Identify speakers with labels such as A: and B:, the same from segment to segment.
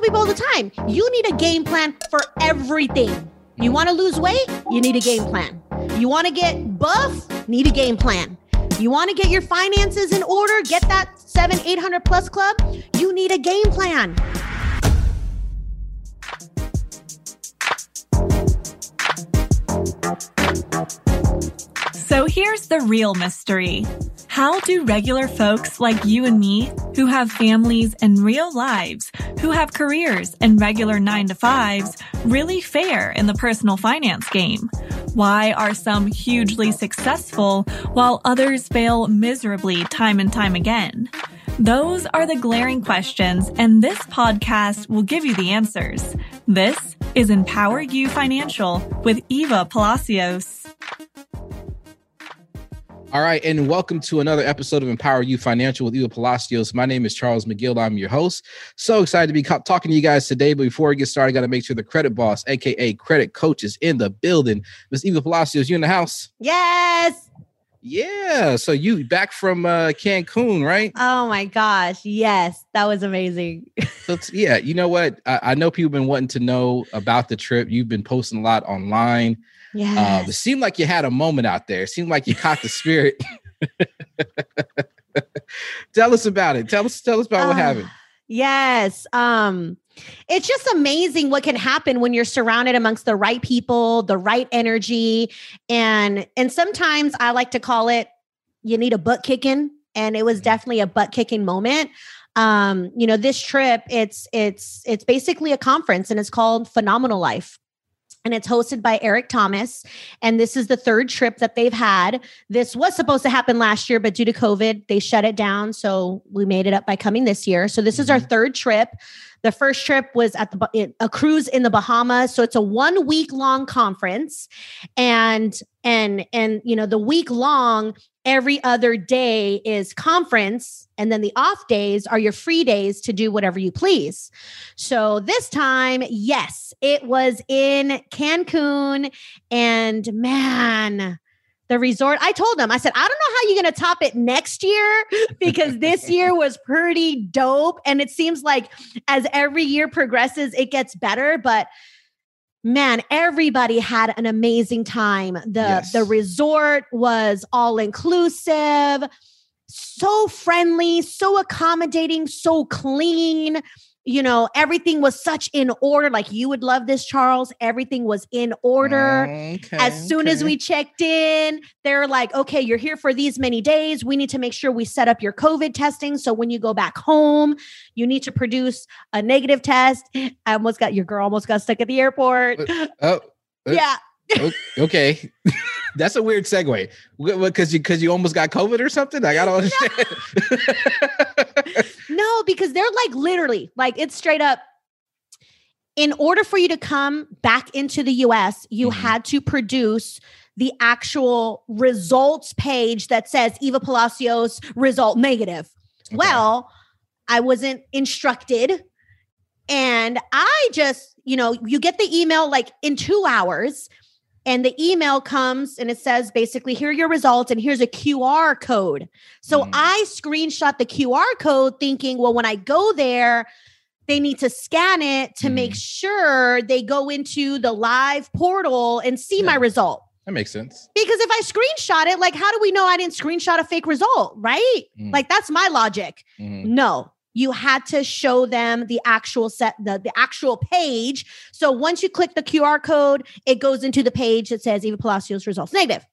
A: tell people all the time you need a game plan for everything. You want to lose weight? You need a game plan. You want to get buff? Need a game plan. You want to get your finances in order? Get that seven, 800 plus club? You need a game plan.
B: So here's the real mystery. How do regular folks like you and me, who have families and real lives, who have careers and regular nine to fives, really fare in the personal finance game? Why are some hugely successful while others fail miserably time and time again? Those are the glaring questions, and this podcast will give you the answers. This is Empower You Financial with Eva Palacios.
C: All right, and welcome to another episode of Empower You Financial with Eva Palacios. My name is Charles McGill. I'm your host. So excited to be co- talking to you guys today. But before we get started, I got to make sure the credit boss, aka credit coach, is in the building. Miss Eva Palacios, you in the house?
A: Yes.
C: Yeah. So you back from uh, Cancun, right?
A: Oh my gosh. Yes. That was amazing.
C: so yeah, you know what? I, I know people have been wanting to know about the trip. You've been posting a lot online.
A: Yeah.
C: Uh, it seemed like you had a moment out there. It seemed like you caught the spirit. tell us about it. Tell us, tell us about uh, what happened.
A: Yes. Um, it's just amazing what can happen when you're surrounded amongst the right people, the right energy. And and sometimes I like to call it you need a butt kicking. And it was mm-hmm. definitely a butt kicking moment um you know this trip it's it's it's basically a conference and it's called phenomenal life and it's hosted by Eric Thomas. And this is the third trip that they've had. This was supposed to happen last year, but due to COVID, they shut it down. So we made it up by coming this year. So this is our mm-hmm. third trip. The first trip was at the a cruise in the Bahamas, so it's a one week long conference, and and and you know the week long every other day is conference and then the off days are your free days to do whatever you please. So this time, yes, it was in Cancun and man, the resort. I told them, I said, I don't know how you're going to top it next year because this year was pretty dope. And it seems like as every year progresses, it gets better. But man, everybody had an amazing time. The yes. the resort was all inclusive, so friendly, so accommodating, so clean you know, everything was such in order. Like you would love this, Charles. Everything was in order. Okay, as soon okay. as we checked in, they're like, okay, you're here for these many days. We need to make sure we set up your COVID testing. So when you go back home, you need to produce a negative test. I almost got your girl almost got stuck at the airport. Uh, oh, yeah.
C: Okay. That's a weird segue because you because you almost got COVID or something. I gotta understand.
A: No. no, because they're like literally like it's straight up. In order for you to come back into the US, you mm-hmm. had to produce the actual results page that says Eva Palacios result negative. Okay. Well, I wasn't instructed. And I just, you know, you get the email like in two hours and the email comes and it says basically here are your results and here's a QR code. So mm. I screenshot the QR code thinking, well, when I go there, they need to scan it to mm. make sure they go into the live portal and see yeah. my result.
C: That makes sense.
A: Because if I screenshot it, like, how do we know I didn't screenshot a fake result? Right? Mm. Like, that's my logic. Mm. No, you had to show them the actual set the, the actual page. So once you click the qr code it goes into the page that says eva palacios results negative.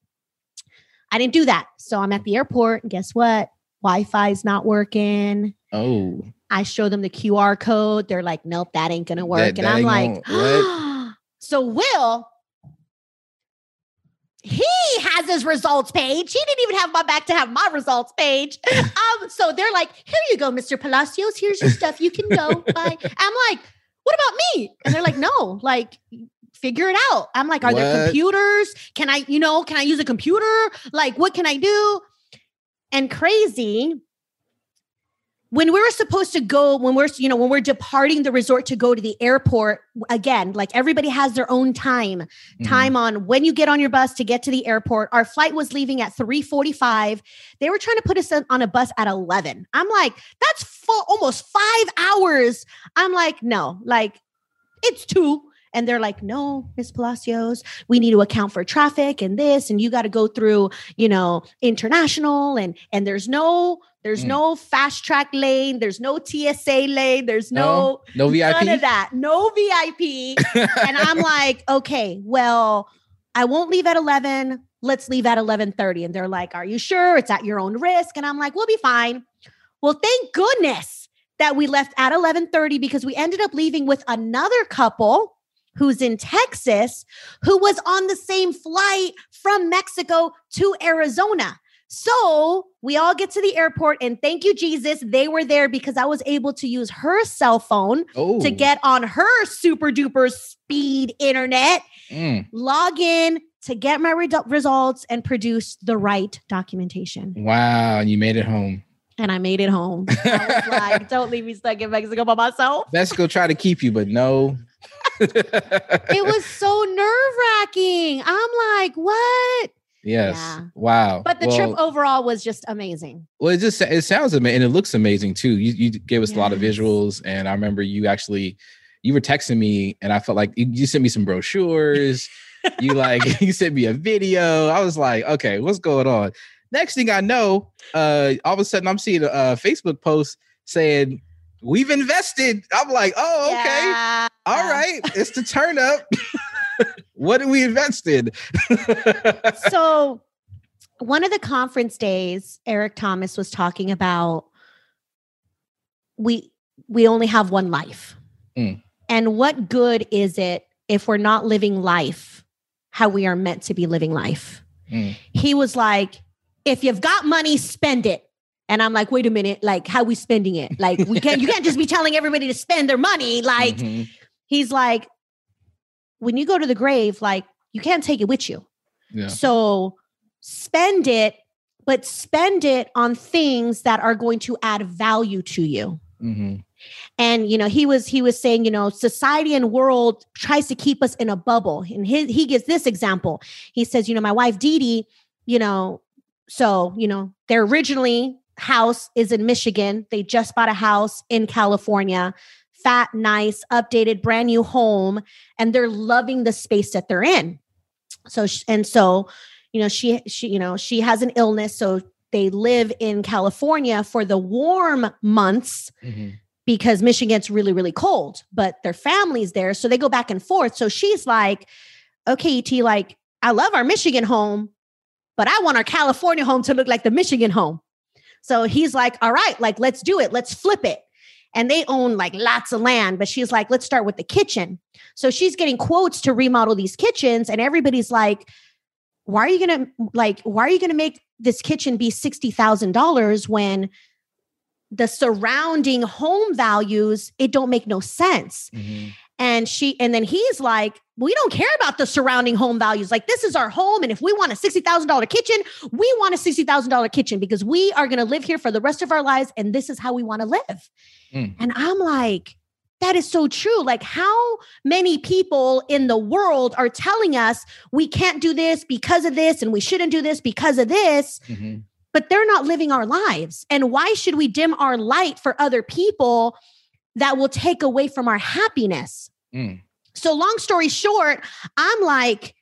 A: I didn't do that. So i'm at the airport and guess what? Wi-fi is not working.
C: Oh.
A: I show them the qr code. They're like nope that ain't gonna work. That, and that i'm like so will he has his results page. He didn't even have my back to have my results page. Um, so they're like, here you go, Mr. Palacios. Here's your stuff. You can go. Bye. I'm like, what about me? And they're like, no, like, figure it out. I'm like, are what? there computers? Can I, you know, can I use a computer? Like, what can I do? And crazy, when we were supposed to go when we're you know when we're departing the resort to go to the airport again like everybody has their own time
C: Mhm.
A: time on when you get on your bus to get to the airport. Our flight was leaving at 3:45 they were trying to put us on- on a bus at 11 i'm like that's full, almost 5 hours. I'm like no like it's 2 and they're like no miss palacios we need to account for traffic and this and you got to go through you know international and and there's no there's
C: Mm.
A: no fast track lane there's no tsa lane there's no,
C: no VIP.
A: none of that. No vip and i'm like okay well i won't leave at 11 let's leave at 11.30 and they're like are you sure? It's at your own risk. And i'm like we'll be fine. Well thank goodness that we left at 11.30 because we ended up leaving with another couple who's in texas who was on the same flight from mexico to arizona so we all get to the airport and thank you jesus they were there because i was able to use her cell phone
C: oh,
A: to get on her super duper speed internet,
C: Mm.
A: log in to get my redu- results and produce the right documentation.
C: Wow, and you made it home.
A: And I made it home. I was like, don't leave me stuck in Mexico by myself.
C: Mexico tried to keep you, but no.
A: It was so nerve wracking. I'm like, what?
C: yes.
A: Yeah.
C: Wow.
A: But the
C: well,
A: trip overall was just amazing.
C: Well, it just it sounds amazing and it looks amazing too. You you gave us a lot of visuals, and I remember you actually you were texting me, and I felt like you, you sent me some brochures. you like you sent me a video. I was like, okay, what's going on? Next thing I know, uh, all of a sudden I'm seeing a, a Facebook post saying we've invested. I'm like, oh, okay,
A: Yeah.
C: all right, it's the turn up. what did we invest in?
A: so one of the conference days eric thomas was talking about we we only have one life
C: Mm.
A: and what good is it if we're not living life how we are meant to be living life
C: Mm.
A: he was like if you've got money spend it and i'm like wait a minute like how we spending it like we can't you can't just be telling everybody to spend their money like
C: Mhm.
A: he's like when you go to the grave like you can't take it with you
C: yeah.
A: so spend it, but spend it on things that are going to add value to you.
C: Mhm.
A: And you know, he was he was saying, you know, society and world tries to keep us in a bubble. And he he gives this example. He says, you know, my wife Dee Dee, you know, so you know, they're originally house is in Michigan. They just bought a house in California. Fat, nice, updated, brand new home, and they're loving the space that they're in. So and so, you know, she she you know she has an illness, so they live in California for the warm months
C: Mhm.
A: because Michigan's really, really cold, but their family's there. So they go back and forth. So she's like, okay, T, like, I love our Michigan home, but I want our California home to look like the Michigan home. So he's like, all right, like, let's do it. Let's flip it. And they own like lots of land, but she's like, let's start with the kitchen. So she's getting quotes to remodel these kitchens, and everybody's like, why are you gonna like, why are you gonna make this kitchen be sixty thousand dollars when the surrounding home values it don't make no sense
C: Mhm.
A: And she and then he's like we don't care about the surrounding home values like this is our home and if we want a $60000 kitchen we want a $60000 kitchen because we are going to live here for the rest of our lives and this is how we want to live
C: Mm.
A: and i'm like that is so true like how many people in the world are telling us we can't do this because of this and we shouldn't do this because of this
C: Mhm.
A: but they're not living our lives. And why should we dim our light for other people that will take away from our happiness?
C: Mm.
A: So, long story short, I'm like,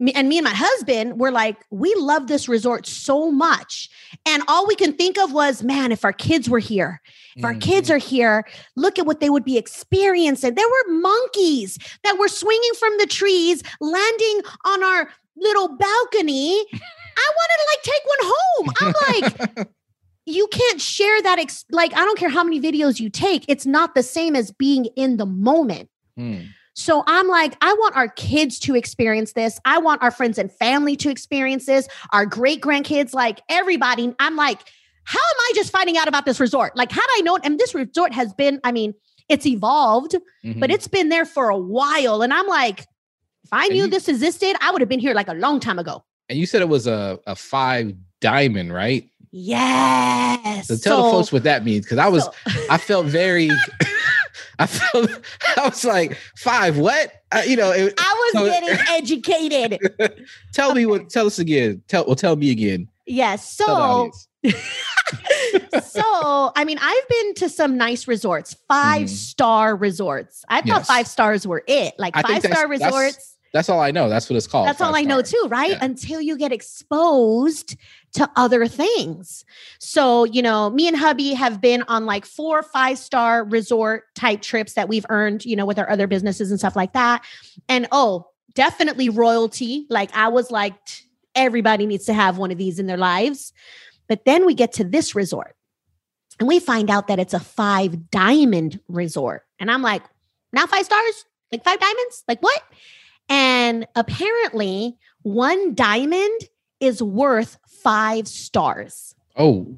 A: me, and me and my husband were like, we love this resort so much. And all we can think of was, man, if our kids were here, if our kids
C: Mhm.
A: are here, look at what they would be experiencing. There were monkeys that were swinging from the trees, landing on our little balcony. I wanted to like take one home. I'm like, you can't share that. Ex- like, I don't care how many videos you take, it's not the same as being in the moment.
C: Mm.
A: So I'm like, I want our kids to experience this. I want our friends and family to experience this, our great grandkids, like everybody. I'm like, how am I just finding out about this resort? Like, had I known, and this resort has been, I mean, it's evolved, but
C: Mhm.
A: it's been there for a while. And I'm like, if I
C: And
A: knew
C: you-
A: this existed, I would have been here like a long time ago.
C: and you said it was a, a five diamond, right?
A: Yes.
C: So tell the folks what that means because I was
A: so-
C: I felt very I felt I was like five what I, you know it,
A: I was
C: so-
A: getting educated.
C: tell me what tell us again tell well tell me again
A: Yes. So so I mean, I've been to some nice resorts, five
C: Mhm.
A: star resorts. I thought
C: Yes.
A: five stars were it, like
C: I
A: five star resorts.
C: that's all I know that's what it's called
A: That's all I know too, right?
C: Yeah.
A: Until you get exposed to other things. So, you know, me and hubby have been on like four, five star resort type trips that we've earned, you know, with our other businesses and stuff like that. And oh, definitely royalty. Like I was like, everybody needs to have one of these in their lives. But then we get to this resort and we find out that it's a five diamond resort. And I'm like, not five stars? Like five diamonds? Like what? And apparently, one diamond is worth five stars.
C: oh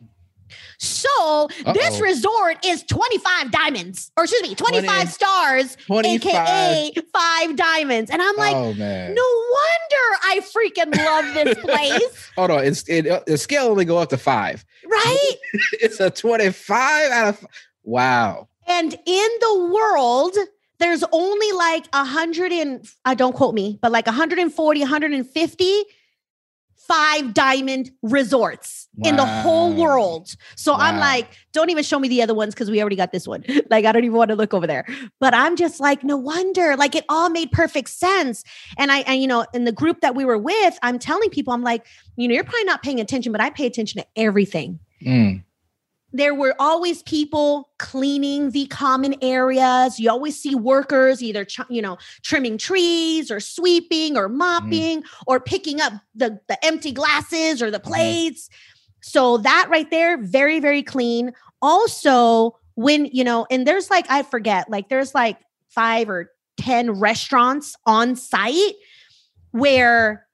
A: So this
C: Uh-oh.
A: resort is 25 diamonds, or excuse me, 25
C: 20
A: stars,
C: 25
A: aka five diamonds. And I'm like,
C: oh man
A: no wonder I freaking love this place,
C: hold on it's it, uh, the scale only go up to five
A: right?
C: it's a 25 out of wow
A: And in the world, there's only like a hundred and I don't quote me, but like 140, 150 five diamond resorts in the whole world. So I'm like, don't even show me the other ones because we already got this one. Like, I don't even want to look over there. But I'm just like, no wonder. Like, it all made perfect sense. And I, and you know, in the group that we were with, I'm telling people, I'm like, you know, you're probably not paying attention, but I pay attention to everything
C: Mm.
A: There were always people cleaning the common areas. You always see workers either, you know, trimming trees or sweeping or mm-hmm. mopping or picking up the, the empty glasses or the mm-hmm. plates. So that right there, very, very clean. Also, when, you know, and there's like, I forget, like there's like five or 10 restaurants on site where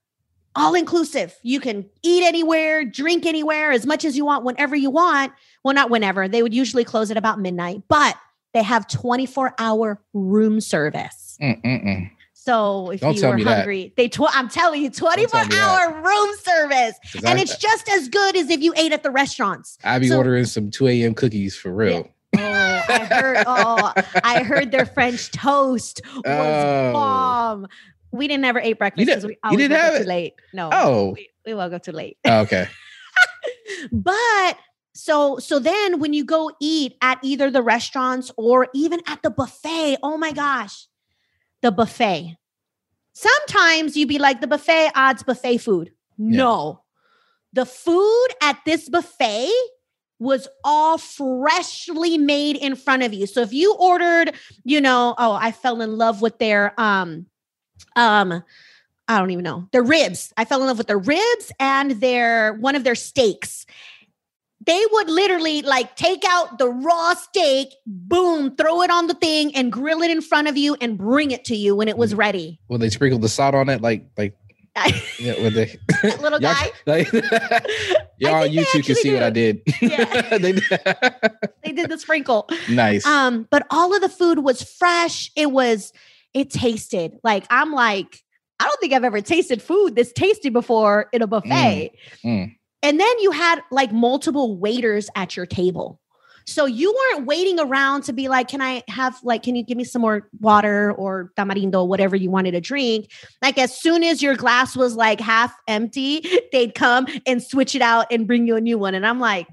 A: all inclusive. You can eat anywhere, drink anywhere, as much as you want, whenever you want. Well, not whenever. They would usually close at about midnight, but they have 24 hour room service.
C: Mm-mm-mm.
A: So if
C: Don't
A: you
C: tell
A: were
C: me that.
A: hungry, they tw- I'm telling you, 24
C: me that.
A: hour room service, And
C: I,
A: it's just as good as if you ate at the restaurants.
C: I be
A: so-
C: ordering some 2 a.m. cookies for real.
A: Oh, I heard. Oh, I heard their French toast was
C: Oh.
A: bomb. We didn't ever eat breakfast because we
C: you
A: always
C: didn't
A: woke
C: have it?
A: too late. No,
C: Oh,
A: we, we woke up too late.
C: oh, okay.
A: But so so then when you go eat at either the restaurants or even at the buffet, oh my gosh, the buffet. Sometimes you'd be like the buffet odds buffet food. No. The food at this buffet was all freshly made in front of you. So if you ordered, you know, oh, I fell in love with their um um I don't even know. Their ribs. I fell in love with their ribs and their one of their steaks. They would literally like take out the raw steak, boom, throw it on the thing and grill it in front of you and bring it to you when it was ready.
C: Will they sprinkled the salt on it like like yeah, with the
A: Little guy.
C: like, y'all
A: they
C: YouTube can see what. I did.
A: Yeah.
C: They-
A: They did the sprinkle.
C: nice.
A: Um, but all of the food was fresh. It was, it tasted like I'm like, I don't think I've ever tasted food this tasty before in a buffet.
C: mm.
A: And then you had like multiple waiters at your table. So you weren't waiting around to be like, can I have like, can you give me some more water or tamarindo, whatever you wanted to drink? Like as soon as your glass was like half empty, they'd come and switch it out and bring you a new one. And I'm like,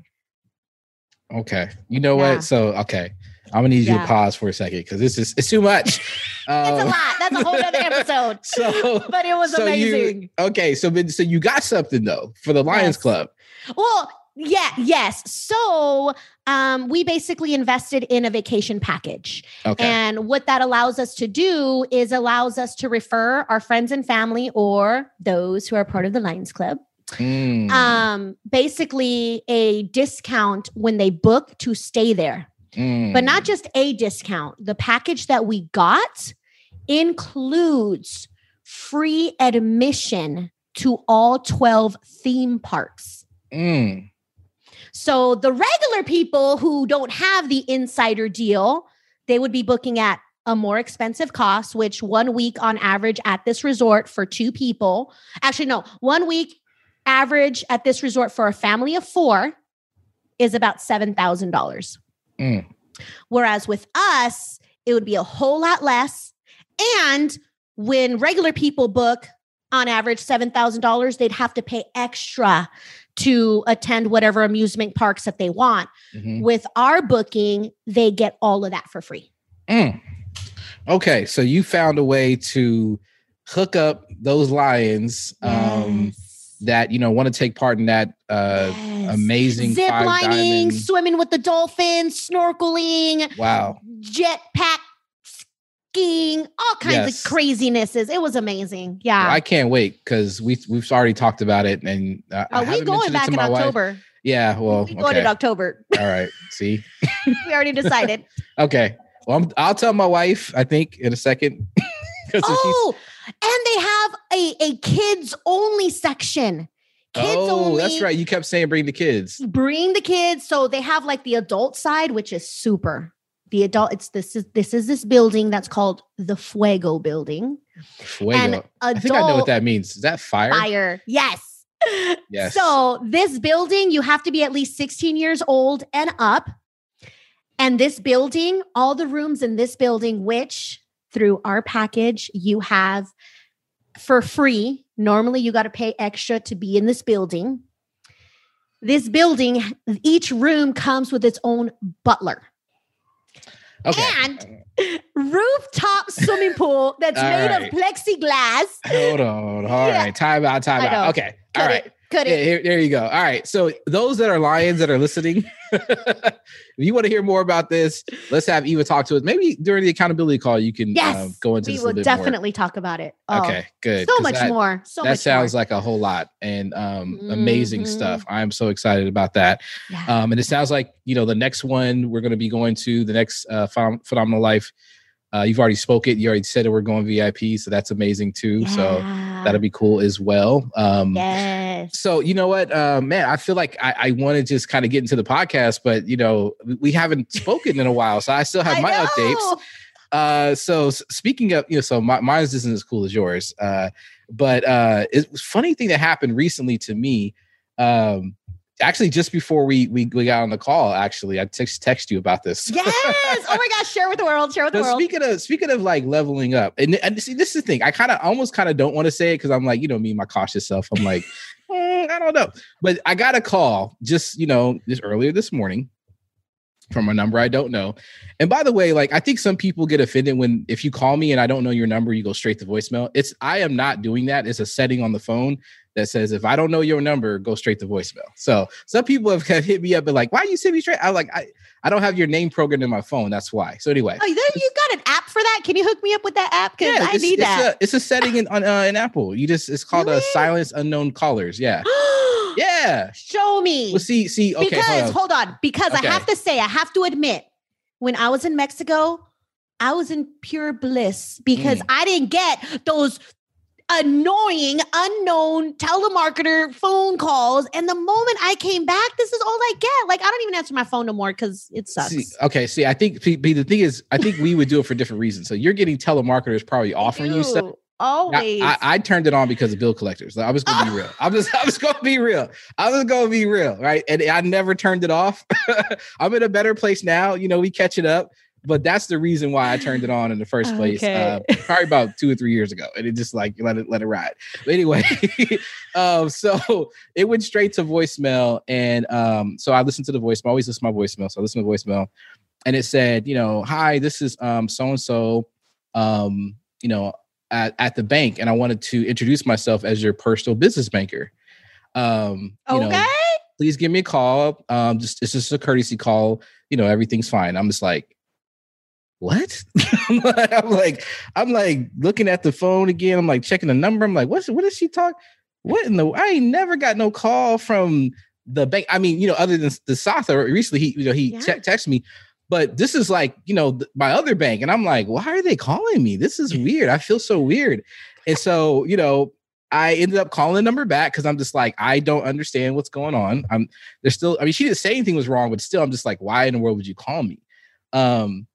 C: Okay. You know
A: Yeah.
C: what? So okay. I'm gonna need you to pause for a second because this is it's too much.
A: it's a
C: Um,
A: lot. That's a whole other episode.
C: So
A: But it was
C: so you-
A: amazing.
C: okay, so so you got something though for the Lions
A: Yes.
C: Club.
A: Well, yeah, yes. So um, we basically invested in a vacation package.
C: Okay.
A: And what that allows us to do is allows us to refer our friends and family or those who are part of the Lions Club
C: Mm.
A: um, basically a discount when they book to stay there.
C: Mm.
A: But not just a discount. The package that we got includes free admission to all 12 theme parks.
C: Mm.
A: So the regular people who don't have the insider deal, they would be booking at a more expensive cost, which one week on average at this resort for two people, actually, no, one week average at this resort for a family of four is about $7,000.
C: Mm.
A: Whereas with us, it would be a whole lot less. And when regular people book on average $7,000, they'd have to pay extra to attend whatever amusement parks that they want.
C: Mhm.
A: With our booking, they get all of that for free.
C: Mm. Okay, so you found a way to hook up those lions um,
A: Yes.
C: That you know want to take part in that uh,
A: Yes.
C: amazing
A: zip lining,
C: diamond.
A: swimming with the dolphins, snorkeling,
C: Wow,
A: jetpack skiing, all kinds
C: Yes.
A: of crazinesses. It was amazing. Yeah.
C: Well, I can't wait because we we've already talked about it, and uh,
A: Are we going back in
C: my wife.
A: October?
C: Yeah, well,
A: we going
C: okay,
A: in October.
C: all right. See,
A: we already decided.
C: okay. Well, I'm, I'll tell my wife. I think in a second. 'Cause if she's-
A: oh, and they have a, a kids only section. Kids
C: oh,
A: only.
C: that's right. You kept saying bring the kids.
A: Bring the kids. So they have like the adult side, which is super. The adult, it's this is this is this building that's called the Fuego building.
C: Fuego.
A: And
C: I
A: adult
C: think I know what that means. Is that fire?
A: fire. Yes.
C: Yes.
A: So this building, you have to be at least 16 years old and up. And this building, all the rooms in this building, which through our package, you have for free. Normally, you got to pay extra to be in this building. This building, each room comes with its own butler
C: Okay.
A: and rooftop swimming pool that's made
C: right.
A: of plexiglass.
C: Hold on. All right.
A: Yeah.
C: Time out. Time out. Okay.
A: Could
C: All right.
A: it? Could it?
C: here, there you go. All right. So those that are lions that are listening, if you want to hear more about this, let's have Eva talk to us. Maybe during the accountability call, you can
A: Yes,
C: um, go into
A: we will
C: bit more.
A: definitely talk about it. Oh,
C: Okay, good.
A: So much
C: that,
A: more. So
C: that sounds
A: more.
C: like a whole lot and um, amazing
A: Mhm.
C: stuff. I'm so excited about that.
A: Yeah.
C: Um, and it sounds like you know the next one we're going to be going to the next uh, Phenom- phenomenal life. Uh, you've already spoke it. You already said that we're going VIP, so that's amazing too. So that'll be cool as well. Um,
A: yes.
C: So you know what, uh, man, I feel like I, I want to just kind of get into the podcast, but you know we- haven't spoken in a while, so I still have
A: I
C: my updates. Uh, so speaking of, you know, so my, mine isn't as cool as yours. Uh, but uh, it was funny thing that happened recently to me. Um, actually, just before we we, we got on the call, actually, I text text you about this.
A: Yes. Oh my gosh. Share with the world. Share with the
C: So
A: world.
C: speaking of speaking of like leveling up, and, and see, this is the thing. I kind of almost kind of don't want to say it because I'm like, you know, me, my cautious self. I'm like, "Mm, I don't know, but I got a call just you know just earlier this morning from a number I don't know. And by the way, like I think some people get offended when if you call me and I don't know your number, you go straight to voicemail. It's I am not doing that. It's a setting on the phone that says if I don't know your number, go straight to voicemail. So some people have have hit me up and like, why you send me straight? I'm like, I, I don't have your name programmed in my phone. That's why. So anyway.
A: Oh, you got an app for that? Can you hook me up with that app? Because I
C: it's,
A: need
C: it's
A: that.
C: A, it's a setting in on uh, in Apple. You just it's called
A: Really?
C: a silence unknown callers. Yeah. Yeah.
A: Show me.
C: Well, see, see, okay,
A: because
C: hold on.
A: hold on, because
C: Okay.
A: I have to say, I have to admit, when I was in Mexico, I was in pure bliss because
C: Mm.
A: I didn't get those annoying, unknown telemarketer phone calls. And the moment I came back, this is all I get. Like I don't even answer my phone no more because it sucks.
C: See, okay, see, I think see, the thing is, I think we would do it for different reasons. So you're getting telemarketers probably offering you stuff.
A: Ew, Always.
C: I, I, I turned it on because of bill collectors. I was gonna be real. I'm just I was gonna be real. I was gonna be real, right? And I never turned it off. I'm in a better place now. You know, we catch it up. But that's the reason why I turned it on in the first place. Uh, probably about two or three years ago, and it just like let it let it ride. But anyway, um, so it went straight to voicemail, and um, so I listened to the voicemail. I always listen to my voicemail, so I listened to the voicemail, and it said, you know, hi, this is um so and so, um, you know, at, at the bank and I wanted to introduce myself as your personal business banker. Um, you
A: okay.
C: know, please give me a call. Um, just it's just a courtesy call. You know, everything's fine. I'm just like, what? I'm like, I'm like looking at the phone again. I'm like checking the number. I'm like, what's what is she talk? What in the? I ain't never got no call from the bank. I mean, you know, other than the Satha recently, he you know he
A: Yeah.
C: te- texted me, but this is like you know th- my other bank, and I'm like, why are they calling me? This is weird. I feel so weird, and so you know. I ended up calling the number back because I'm just like, I don't understand what's going on. I'm there's still, I mean, she didn't say anything was wrong, but still, I'm just like, why in the world would you call me? Um,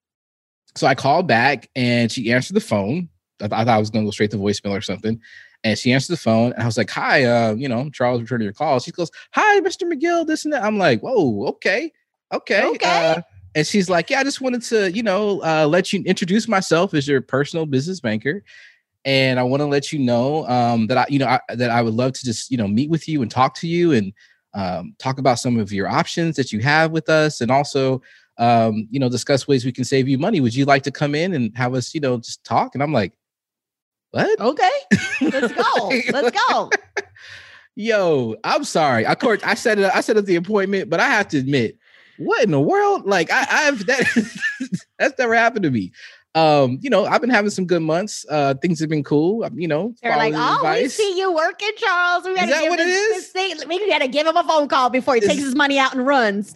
C: so I called back and she answered the phone. I, th- I thought I was going to go straight to voicemail or something. And she answered the phone, and I was like, "Hi, uh, you know, Charles, returning your call." She goes, "Hi, Mr. McGill, this and that." I'm like, "Whoa, okay, okay."
A: Okay.
C: Uh, and she's like, "Yeah, I just wanted to, you know, uh, let you introduce myself as your personal business banker." And I want to let you know um, that I, you know, I, that I would love to just, you know, meet with you and talk to you and um, talk about some of your options that you have with us, and also, um, you know, discuss ways we can save you money. Would you like to come in and have us, you know, just talk? And I'm like, what?
A: Okay. Let's go. Let's go.
C: Yo, I'm sorry. Of course, I said it. I set up the appointment, but I have to admit, what in the world? Like, I, I've that that's never happened to me. Um, you know, I've been having some good months. Uh, things have been cool. You know,
A: They're like, oh, we see you working, Charles. We gotta
C: that
A: give
C: what it
A: this,
C: is?
A: thing. We gotta give him a phone call before he
C: Is-
A: takes his money out and runs.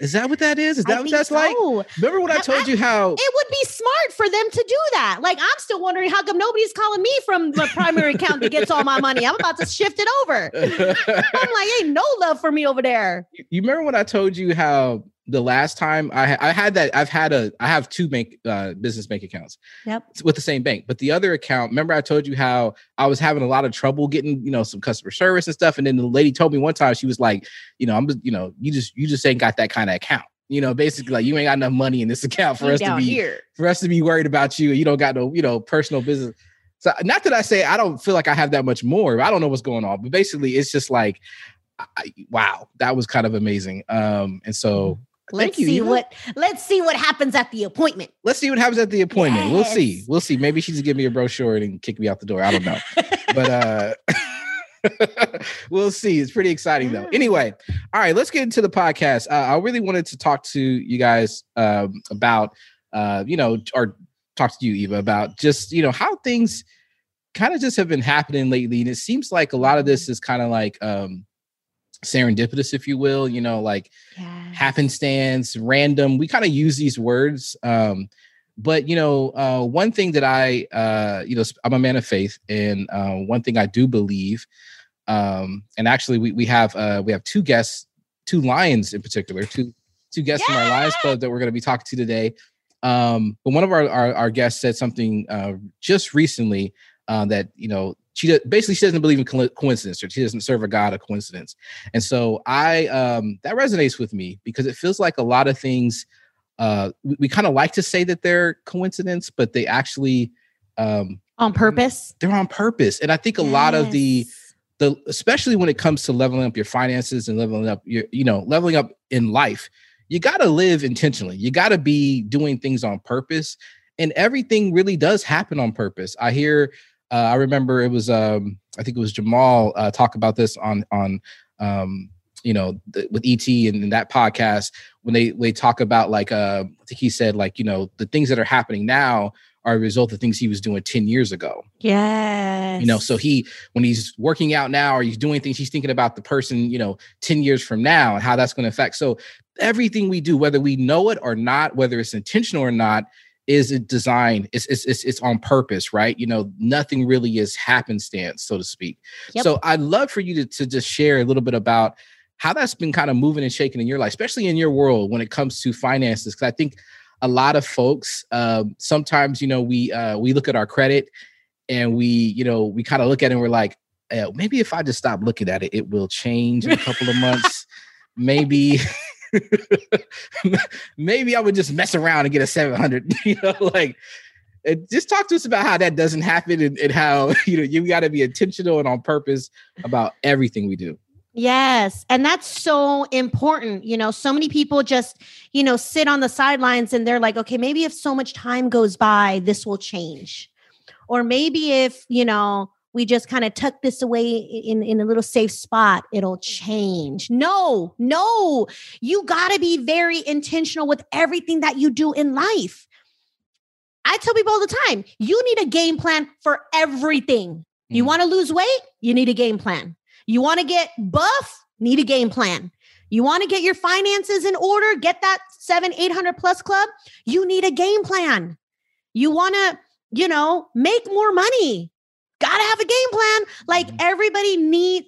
C: Is that what that is? Is
A: I
C: that what
A: think
C: that's like? Remember when I
A: I-
C: told
A: I-
C: you how?
A: It would be smart for them to do that. Like, I'm still wondering how come nobody's calling me from the primary account that gets all my money. I'm about to shift it over. I'm like, ain't no love for me over there.
C: you remember when I told you how the last time I I had that I've had a I have two bank uh, business bank accounts.
A: Yep.
C: With the same bank, but the other account. Remember I told you how I was having a lot of trouble getting you know some customer service and stuff, and then the lady told me one time she was like, you know, I'm just you know you just you just ain't got that kind of account. You know, basically like you ain't got enough money in this account for us to be
A: here.
C: for us to be worried about you. You don't got no you know personal business. So not that I say I don't feel like I have that much more. I don't know what's going on, but basically it's just like, I, wow, that was kind of amazing. Um, and so
A: Let's
C: Thank you,
A: see
C: Eva.
A: what let's see what happens at the appointment.
C: let's see what happens at the appointment. We'll see. We'll see. Maybe she just give me a brochure and kick me out the door. I don't know. but uh we'll see. It's pretty exciting though. Anyway, all right, let's get into the podcast. Uh, I really wanted to talk to you guys um, about uh, you know, or talk to you, Eva, about just you know how things kind of just have been happening lately, and it seems like a lot of this is kind of like um serendipitous, if you will. You know, like
A: Yes.
C: happenstance, random. We kind of use these words. Um, but you know, uh, one thing that I, uh, you know, I'm a man of faith, and uh, one thing I do believe, um, and actually, we we have uh, we have two guests, two lions in particular, two two guests from our Lions Club that we're going to be talking to today. Um, but one of our our, our guests said something uh, just recently uh, that you know she do- basically she doesn't believe in coincidence or she doesn't serve a god of coincidence. And so i um that resonates with me because it feels like a lot of things uh we, we kind of like to say that they're coincidence but they actually um
A: on purpose.
C: they're on purpose. And i think a lot of the the especially when it comes to leveling up your finances and leveling up your you know leveling up in life you got to live intentionally. You got to be doing things on purpose. And everything really does happen on purpose. I hear uh, i remember it was um i think it was jamal uh, talk about this on on um you know the, with et and, and that podcast when they they talk about like uh i think he said like you know the things that are happening now are a result of things he was doing 10 years ago
A: Yes.
C: you know so he when he's working out now or he's doing things he's thinking about the person you know 10 years from now and how that's going to affect so everything we do whether we know it or not whether it's intentional or not is it designed it's it's it's, it's on purpose right? You know nothing really is happenstance so to speak.
A: Yep.
C: so i'd love for you to, to just share a little bit about how that's been kind of moving and shaking in your life especially in your world when it comes to finances because i think a lot of folks um, sometimes you know we uh, we look at our credit and we you know we kind of look at it and we're like uh, maybe if i just stop looking at it it will change in a couple of months. Maybe maybe i would just mess around and get a 700 you know like just talk to us about how that doesn't happen and, and how you know you got to be intentional and on purpose about everything we do
A: Yes. And that's so important. You know, so many people just, you know, sit on the sidelines and they're like, okay, maybe if so much time goes by, this will change. Or maybe if, you know, we just kind of tuck this away in, in a little safe spot, it'll change. No, no, you got to be very intentional with everything that you do in life. I tell people all the time, you need a game plan for everything. You
C: Mm.
A: want to lose weight? You need a game plan. You want to get buff? Need a game plan. You want to get your finances in order? Get that seven, 800 plus club? You need a game plan. You want to, you know, make more money? Got to have a game plan. Like
C: Mhm.
A: everybody need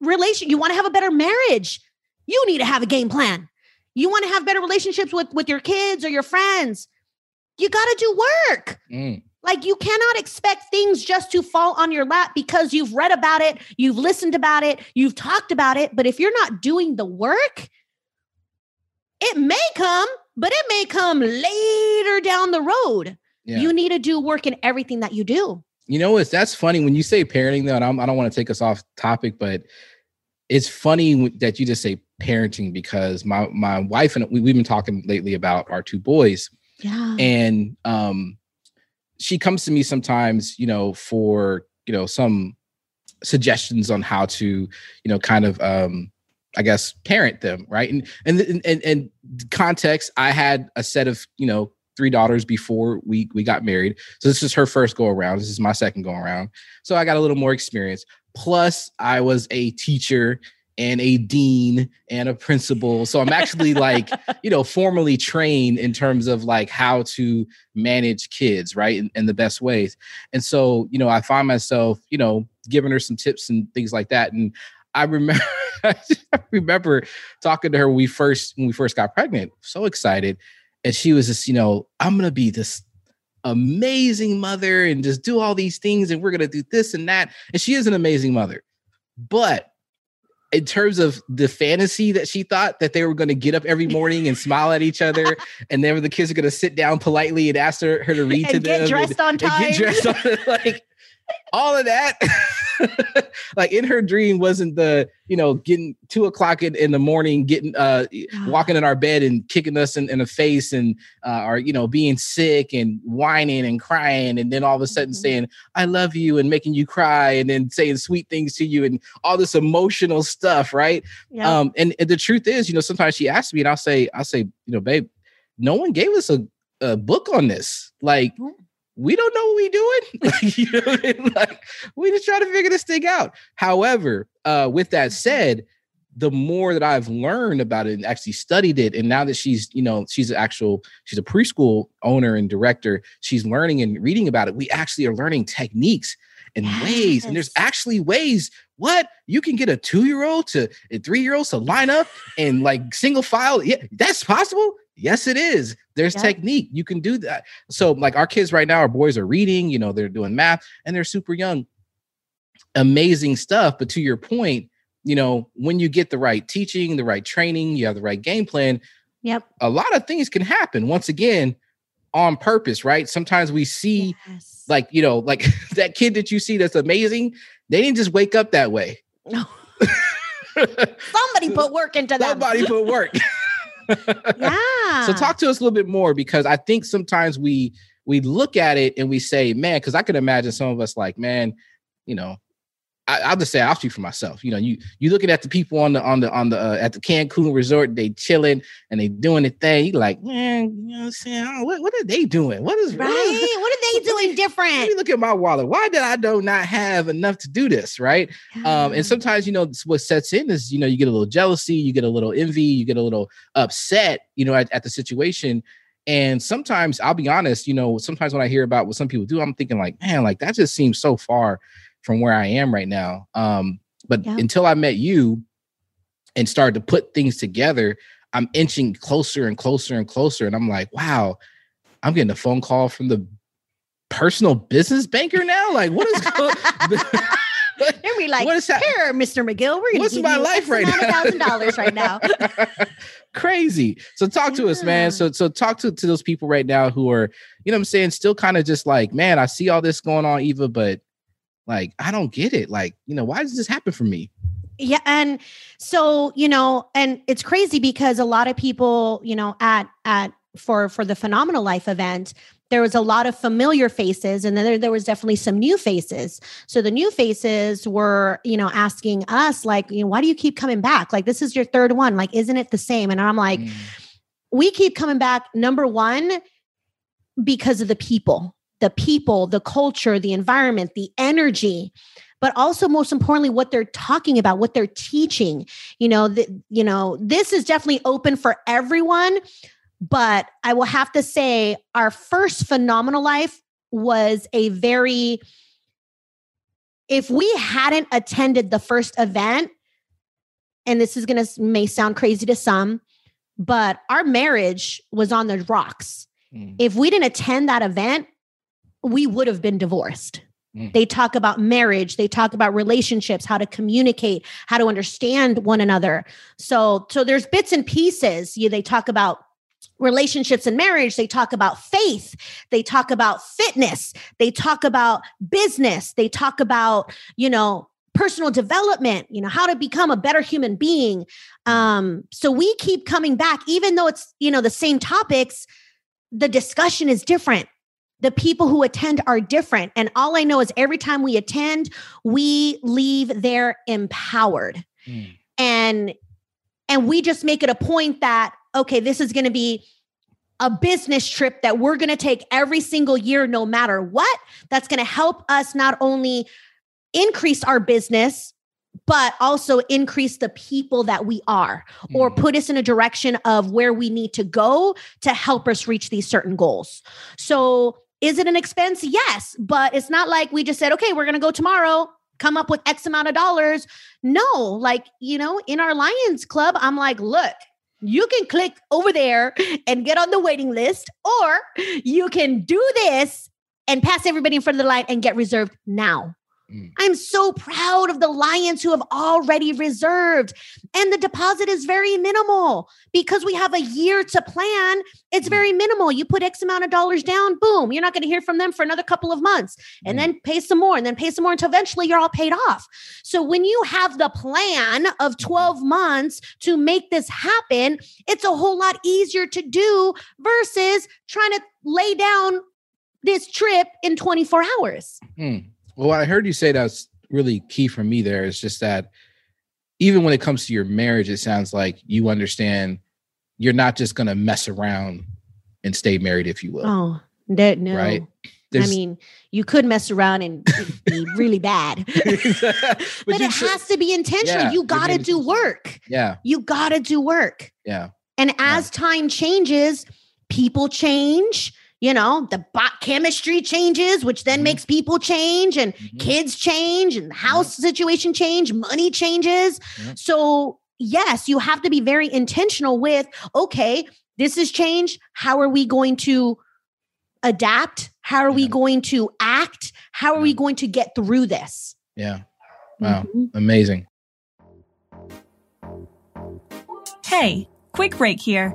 A: relation. You want to have a better marriage? You need to have a game plan. You want to have better relationships with with your kids or your friends? You got to do work.
C: Mm.
A: Like you cannot expect things just to fall on your lap because you've read about it, you've listened about it, you've talked about it. But if you're not doing the work, it may come, but it may come later down the road.
C: Yeah.
A: You need to do work in everything that you do.
C: You know what? That's funny when you say parenting, though. And I'm, I don't want to take us off topic, but it's funny that you just say parenting because my my wife and we, we've been talking lately about our two boys,
A: Yeah.
C: and um, she comes to me sometimes, you know, for you know some suggestions on how to, you know, kind of um, I guess parent them, right? And and and, and context, I had a set of you know three daughters before we we got married, so this is her first go around. This is my second go around, so I got a little more experience. Plus, I was a teacher and a dean and a principal, so I'm actually like you know formally trained in terms of like how to manage kids, right, in, in the best ways. And so you know, I find myself you know giving her some tips and things like that, and I remember I remember talking to her when we first when we first got pregnant, so excited. And she was just, you know, I'm gonna be this amazing mother and just do all these things, and we're gonna do this and that. And she is an amazing mother. But in terms of the fantasy that she thought that they were going to get up every morning and smile at each other, and then the kids are going to sit down politely and ask her, her to read to
A: and
C: them,
A: get dressed
C: and,
A: on
C: and
A: time.
C: get dressed on like all of that like in her dream wasn't the you know getting two o'clock in, in the morning getting uh walking in our bed and kicking us in, in the face and uh or you know being sick and whining and crying and then all of a sudden
A: Mhm.
C: saying i love you and making you cry and then saying sweet things to you and all this emotional stuff right
A: Yeah.
C: um and, and the truth is you know sometimes she asks me and i'll say i'll say you know babe no one gave us a, a book on this like
A: Mm.
C: We don't know what we doing. like, you know what I mean? Like, we just trying to figure this thing out. However, uh, with that said, the more that I've learned about it and actually studied it, and now that she's, you know, she's an actual, she's a preschool owner and director, she's learning and reading about it. We actually are learning techniques and ways, and there's actually ways. What you can get a two-year-old to a three-year-old to line up and like single file. Yeah, that's possible. Yes, it is. There's technique. You can do that. So, like our kids right now, our boys are reading, you know, they're doing math and they're super young. Amazing stuff. But to your point, you know, when you get the right teaching, the right training, you have the right game plan,
A: yep.
C: a lot of things can happen. Once again, on purpose, right? Sometimes we see,
A: Yes.
C: like, you know, like that kid that you see that's amazing, they didn't just wake up that way.
A: No. Somebody put work into that.
C: Somebody put work.
A: Yeah.
C: So talk to us a little bit more because I think sometimes we we look at it and we say, man, because I can imagine some of us like, man, you know, I, I'll just say I'll speak for myself. You know, you you looking at the people on the on the on the uh, at the Cancun resort, they chilling and they doing the thing. You like, man, you know what I'm saying? Oh, what, what are they doing? What is
A: Right?
C: what
A: are they doing different?
C: me look at my wallet. Why did I do not have enough to do this? Right. Um,
A: Mm.
C: and sometimes, you know, what sets in is, you know, you get a little jealousy, you get a little envy, you get a little upset, you know, at, at the situation. And sometimes I'll be honest, you know, sometimes when I hear about what some people do, I'm thinking like, man, like that just seems so far from where I am right now. Um, but
A: Yeah.
C: until I met you and started to put things together, I'm inching closer and closer and closer. And I'm like, wow, I'm getting a phone call from the personal business banker now. Like, what is going
A: They'll be like,
C: what is that?
A: here, Mr. McGill, we're
C: What's my life right now?
A: thousand dollars right now.
C: Crazy. So talk to us, man. So so talk to, to those people right now who are, you know what I'm saying, still kind of just like, man, I see all this going on, Eva, but like I don't get it. Like, you know, why does this happen for me?
A: Yeah. And so, you know, and it's crazy because a lot of people, you know, at, at, for, for the phenomenal life event, there was a lot of familiar faces and then there, there was definitely some new faces. So the new faces were, you know, asking us like, you know, why do you keep coming back? Like, this is your third one. Like, isn't it the same? And I'm like,
C: Mm,
A: we keep coming back number one because of the people the people the culture the environment the energy but also most importantly what they're talking about what they're teaching you know that you know this is definitely open for everyone but i will have to say our first phenomenal life was a very if we hadn't attended the first event and this is going to may sound crazy to some but our marriage was on the rocks.
C: mm,
A: If we didn't attend that event, we would have been divorced. Mm. They talk about marriage, they talk about relationships, how to communicate, how to understand one another. So so there's bits and pieces. Yeah, they talk about relationships and marriage, they talk about faith, they talk about fitness, they talk about business, they talk about, you know, personal development, you know, how to become a better human being. Um, so we keep coming back, even though it's, you know, the same topics, the discussion is different. The people who attend are different. And all I know is every time we attend, we leave there empowered. Mm. And and we just make it a point that okay, this is going to be a business trip that we're going to take every single year, no matter what. That's going to help us not only increase our business, but also increase the people that we are mm. or put us in a direction of where we need to go to help us reach these certain goals. So, is it an expense? Yes, but it's not like we just said, okay, we're going to go tomorrow, come up with X amount of dollars. No, like, you know, in our Lions Club, I'm like, look, you can click over there and get on the waiting list, or you can do this and pass everybody in front of the line and get reserved now. Mm. I'm so proud of the Lions who have already reserved. And the deposit is very minimal because we have a year to plan. It's mm. very minimal. You put X amount of dollars down, boom, you're not going to hear from them for another couple of months and mm. then pay some more and then pay some more until eventually you're all paid off. So when you have the plan of 12 months to make this happen, it's a whole lot easier to do versus trying to lay down this trip in 24 hours.
C: Mm. Well, I heard you say that's really key for me there is just that even when it comes to your marriage, it sounds like you understand you're not just going to mess around and stay married, if you will.
A: Oh, that, no. Right. There's, I mean, you could mess around and be really bad, but, but it has to be intentional. Yeah, you got to do work.
C: Yeah.
A: You got to do work.
C: Yeah.
A: And as yeah. time changes, people change, you know the bot chemistry changes which then mm-hmm. makes people change and mm-hmm. kids change and the house mm-hmm. situation change money changes so yes you have to be very intentional with okay this has changed how are we going to adapt how are yeah. we going to act how are yeah. we going to get through this
C: yeah wow mm-hmm. amazing
B: hey quick break here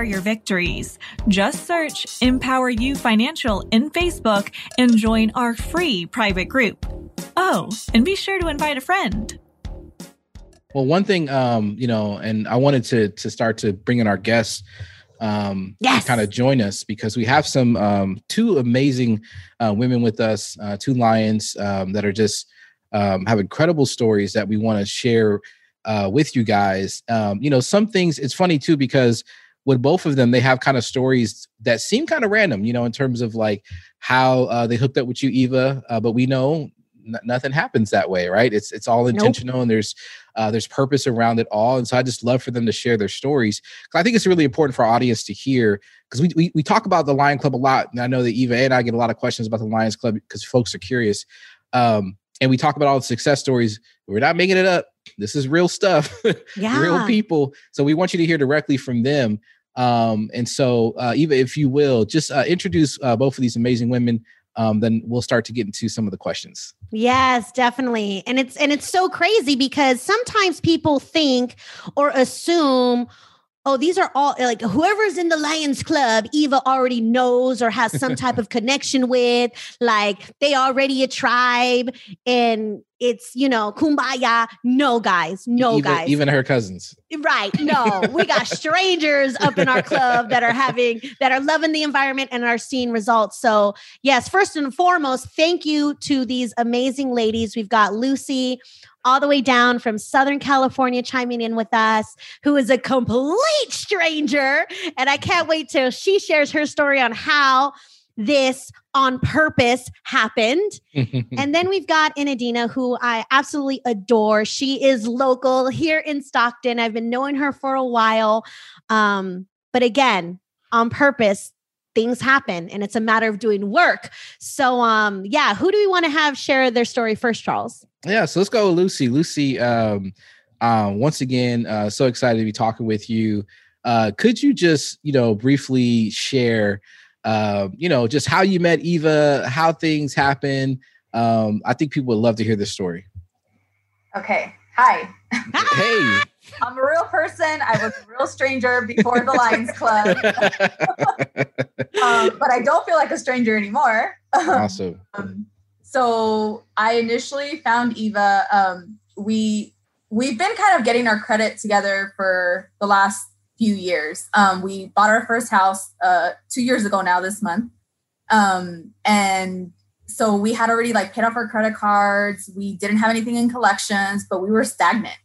B: share your victories. Just search Empower You Financial in Facebook and join our free private group. Oh, and be sure to invite a friend.
C: Well, one thing, um, you know, and I wanted to to start to bring in our guests um yes. kind of join us because we have some um two amazing uh, women with us uh, two lions um, that are just um, have incredible stories that we want to share uh, with you guys um, you know some things it's funny too because with both of them, they have kind of stories that seem kind of random, you know, in terms of like how uh, they hooked up with you, Eva. Uh, but we know n- nothing happens that way, right? It's it's all intentional, nope. and there's uh, there's purpose around it all. And so I just love for them to share their stories. I think it's really important for our audience to hear because we, we we talk about the Lion Club a lot, and I know that Eva and I get a lot of questions about the Lions Club because folks are curious. Um, and we talk about all the success stories. We're not making it up. This is real stuff, yeah. real people. So we want you to hear directly from them. Um, and so, uh, Eva, if you will, just uh, introduce uh, both of these amazing women. Um, then we'll start to get into some of the questions.
A: Yes, definitely. And it's and it's so crazy because sometimes people think or assume oh, these are all like whoever's in the Lions Club, Eva already knows or has some type of connection with. Like they already a tribe and it's, you know, kumbaya. No, guys, no,
C: even,
A: guys.
C: Even her cousins.
A: Right. No, we got strangers up in our club that are having, that are loving the environment and are seeing results. So, yes, first and foremost, thank you to these amazing ladies. We've got Lucy all the way down from Southern California chiming in with us, who is a complete stranger. And I can't wait till she shares her story on how this on purpose happened. and then we've got Inadina, who I absolutely adore. She is local here in Stockton. I've been knowing her for a while. Um, but again, on purpose, things happen and it's a matter of doing work. So um yeah, who do we want to have share their story first, Charles?
C: Yeah, so let's go with Lucy. Lucy, um, uh, once again, uh, so excited to be talking with you. Uh, could you just, you know, briefly share, uh, you know, just how you met Eva, how things happen? Um, I think people would love to hear this story.
D: Okay. Hi.
C: hey.
D: I'm a real person. I was a real stranger before the Lions Club, um, but I don't feel like a stranger anymore.
C: Awesome.
D: Um, so I initially found Eva. Um, we we've been kind of getting our credit together for the last few years. Um, we bought our first house uh, two years ago now this month, um, and so we had already like paid off our credit cards. We didn't have anything in collections, but we were stagnant.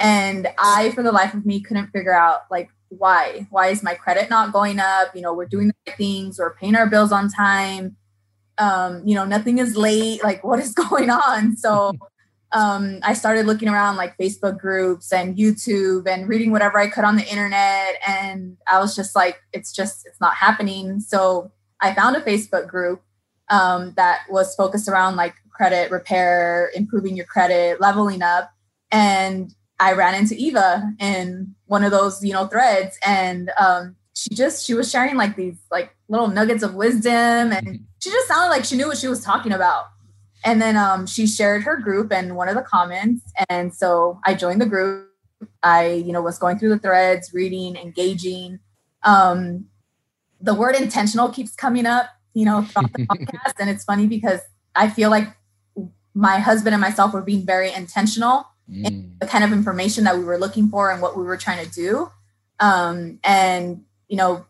D: And I, for the life of me, couldn't figure out like why. Why is my credit not going up? You know, we're doing the right things, we're paying our bills on time. Um, you know, nothing is late. Like, what is going on? So um, I started looking around like Facebook groups and YouTube and reading whatever I could on the internet. And I was just like, it's just, it's not happening. So I found a Facebook group um, that was focused around like credit repair, improving your credit, leveling up. And I ran into Eva in one of those, you know, threads and um, she just she was sharing like these like little nuggets of wisdom and mm-hmm. she just sounded like she knew what she was talking about. And then um, she shared her group and one of the comments and so I joined the group. I, you know, was going through the threads, reading, engaging. Um, the word intentional keeps coming up, you know, throughout the podcast and it's funny because I feel like my husband and myself were being very intentional mm. the kind of information that we were looking for and what we were trying to do. Um, and, you know,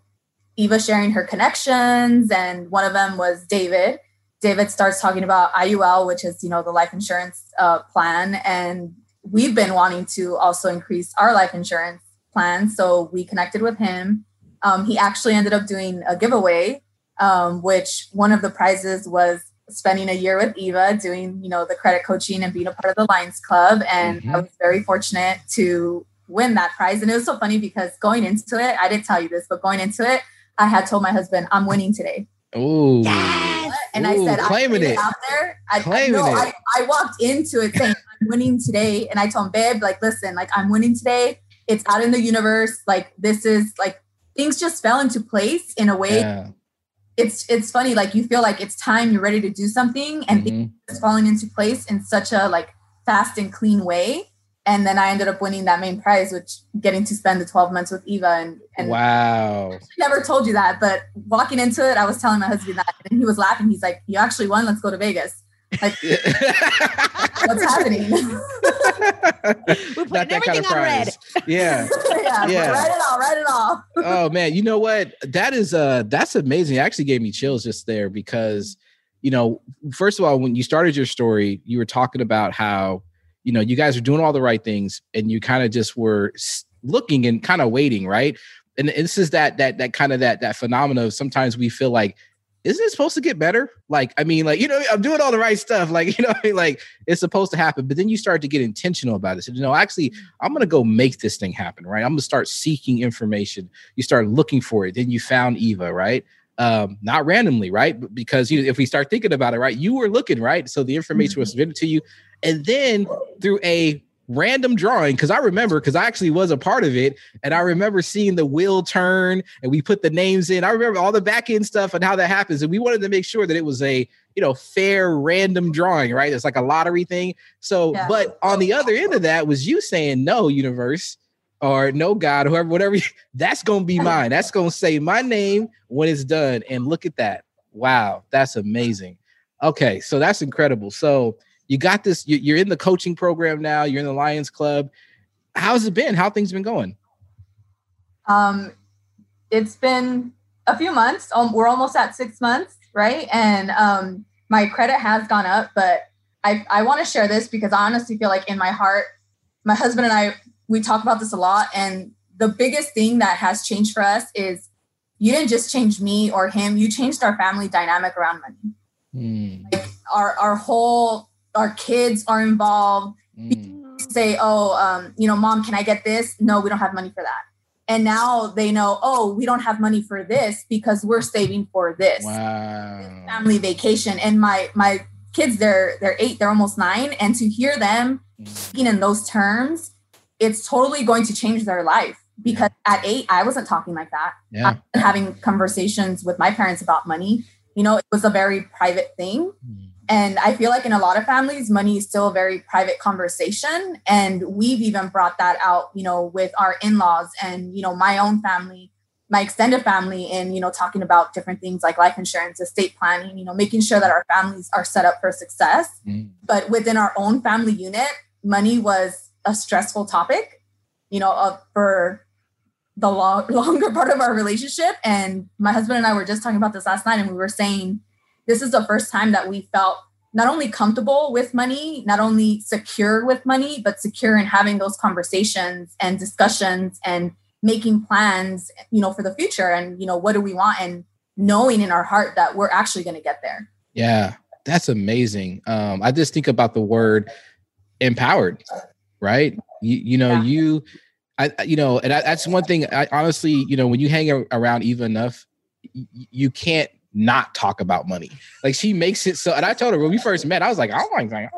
D: Eva sharing her connections, and one of them was David. David starts talking about IUL, which is, you know, the life insurance uh, plan. And we've been wanting to also increase our life insurance plan. So we connected with him. Um, he actually ended up doing a giveaway, um, which one of the prizes was spending a year with Eva doing, you know, the credit coaching and being a part of the Lions Club. And mm-hmm. I was very fortunate to win that prize. And it was so funny because going into it, I didn't tell you this, but going into it, I had told my husband, I'm winning today.
C: Oh, yes.
D: and Ooh, I said,
C: claiming it
D: out there. I, claiming I, no, it. I, I walked into it saying, I'm winning today. And I told him, babe, like, listen, like, I'm winning today. It's out in the universe. Like, this is like, things just fell into place in a way yeah it's it's funny like you feel like it's time you're ready to do something and mm-hmm. it's falling into place in such a like fast and clean way and then I ended up winning that main prize, which getting to spend the 12 months with Eva and, and
C: wow.
D: I never told you that, but walking into it, I was telling my husband that and he was laughing. He's like, You actually won, let's go to Vegas. Like what's happening?
A: We're putting everything kind of on red.
C: Yeah.
D: yeah. yeah. Write it all, write it all.
C: oh man, you know what? That is uh that's amazing. It actually gave me chills just there because you know, first of all, when you started your story, you were talking about how, you know, you guys are doing all the right things and you kind of just were looking and kind of waiting, right? And this is that that that kind of that that phenomenon of sometimes we feel like isn't it supposed to get better? Like, I mean, like, you know, I'm doing all the right stuff. Like, you know, like it's supposed to happen. But then you start to get intentional about it. So, you know, actually, mm-hmm. I'm going to go make this thing happen, right? I'm going to start seeking information. You start looking for it. Then you found Eva, right? Um, not randomly, right? Because you if we start thinking about it, right, you were looking, right? So the information was mm-hmm. given to you. And then through a random drawing because I remember because I actually was a part of it and I remember seeing the wheel turn and we put the names in. I remember all the back end stuff and how that happens. And we wanted to make sure that it was a you know fair random drawing, right? It's like a lottery thing. So, yeah. but on the other end of that was you saying no, universe or no God, whoever, whatever, that's gonna be mine. That's gonna say my name when it's done. And look at that. Wow, that's amazing. Okay, so that's incredible. So you got this you're in the coaching program now you're in the lions club how's it been how things been going
D: um it's been a few months um, we're almost at six months right and um my credit has gone up but i i want to share this because i honestly feel like in my heart my husband and i we talk about this a lot and the biggest thing that has changed for us is you didn't just change me or him, you changed our family dynamic around money. Mm. Like our our whole our kids are involved. Mm. Say, oh, um, you know, mom, can I get this? No, we don't have money for that. And now they know, oh, we don't have money for this because we're saving for this. Wow. Family vacation. And my my kids, they're they're eight, they're almost nine. And to hear them mm. speaking in those terms, it's totally going to change their life because yeah. at eight, I wasn't talking like that. Yeah. having conversations with my parents about money. You know, it was a very private thing. Mm. And I feel like in a lot of families, money is still a very private conversation. And we've even brought that out, you know, with our in laws and, you know, my own family, my extended family, and, you know, talking about different things like life insurance, estate planning, you know, making sure that our families are set up for success. Mm. But within our own family unit, money was a stressful topic, you know, uh, for the long, longer part of our relationship. And my husband and I were just talking about this last night, and we were saying this is the first time that we felt not only comfortable with money, not only secure with money, but secure in having those conversations and discussions and making plans, you know, for the future and, you know, what do we want and knowing in our heart that we're actually going to get there.
C: Yeah, that's amazing. Um, I just think about the word empowered, right? You, you know, yeah. you, I, you know, and I, that's one thing. I honestly, you know, when you hang around Eva enough, you can't not talk about money. Like she makes it so. And I told her when we first met, I was like, oh my god,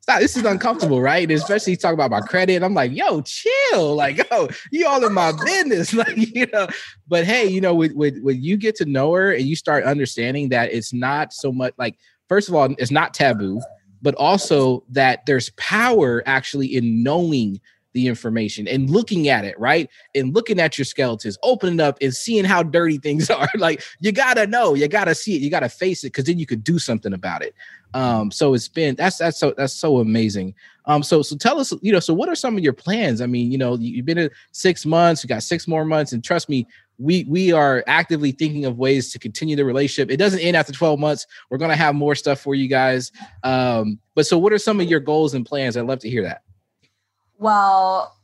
C: stop. This is uncomfortable, right? And especially talking about my credit. I'm like, yo, chill. Like, yo, you all in my business. Like, you know. But hey, you know, when when you get to know her and you start understanding that it's not so much like. First of all, it's not taboo, but also that there's power actually in knowing the information and looking at it, right? And looking at your skeletons, opening up and seeing how dirty things are. like you gotta know, you gotta see it, you gotta face it, because then you could do something about it. Um, so it's been that's that's so that's so amazing. Um, so so tell us, you know, so what are some of your plans? I mean, you know, you've been in six months, you got six more months, and trust me, we we are actively thinking of ways to continue the relationship. It doesn't end after 12 months. We're gonna have more stuff for you guys. Um, but so what are some of your goals and plans? I'd love to hear that.
D: Well,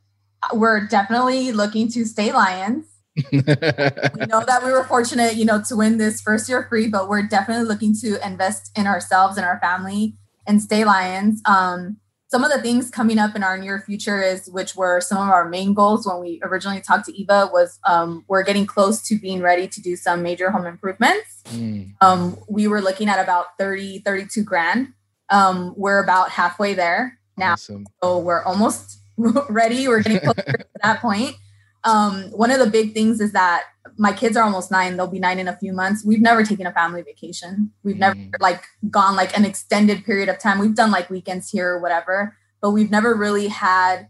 D: we're definitely looking to stay Lions. we know that we were fortunate, you know, to win this first year free, but we're definitely looking to invest in ourselves and our family and stay Lions. Um, some of the things coming up in our near future is which were some of our main goals when we originally talked to eva was um, we're getting close to being ready to do some major home improvements mm. um, we were looking at about 30 32 grand um, we're about halfway there now awesome. so we're almost ready. We're getting closer to that point. Um, one of the big things is that my kids are almost nine. They'll be nine in a few months. We've never taken a family vacation. We've never mm. like gone like an extended period of time. We've done like weekends here or whatever, but we've never really had,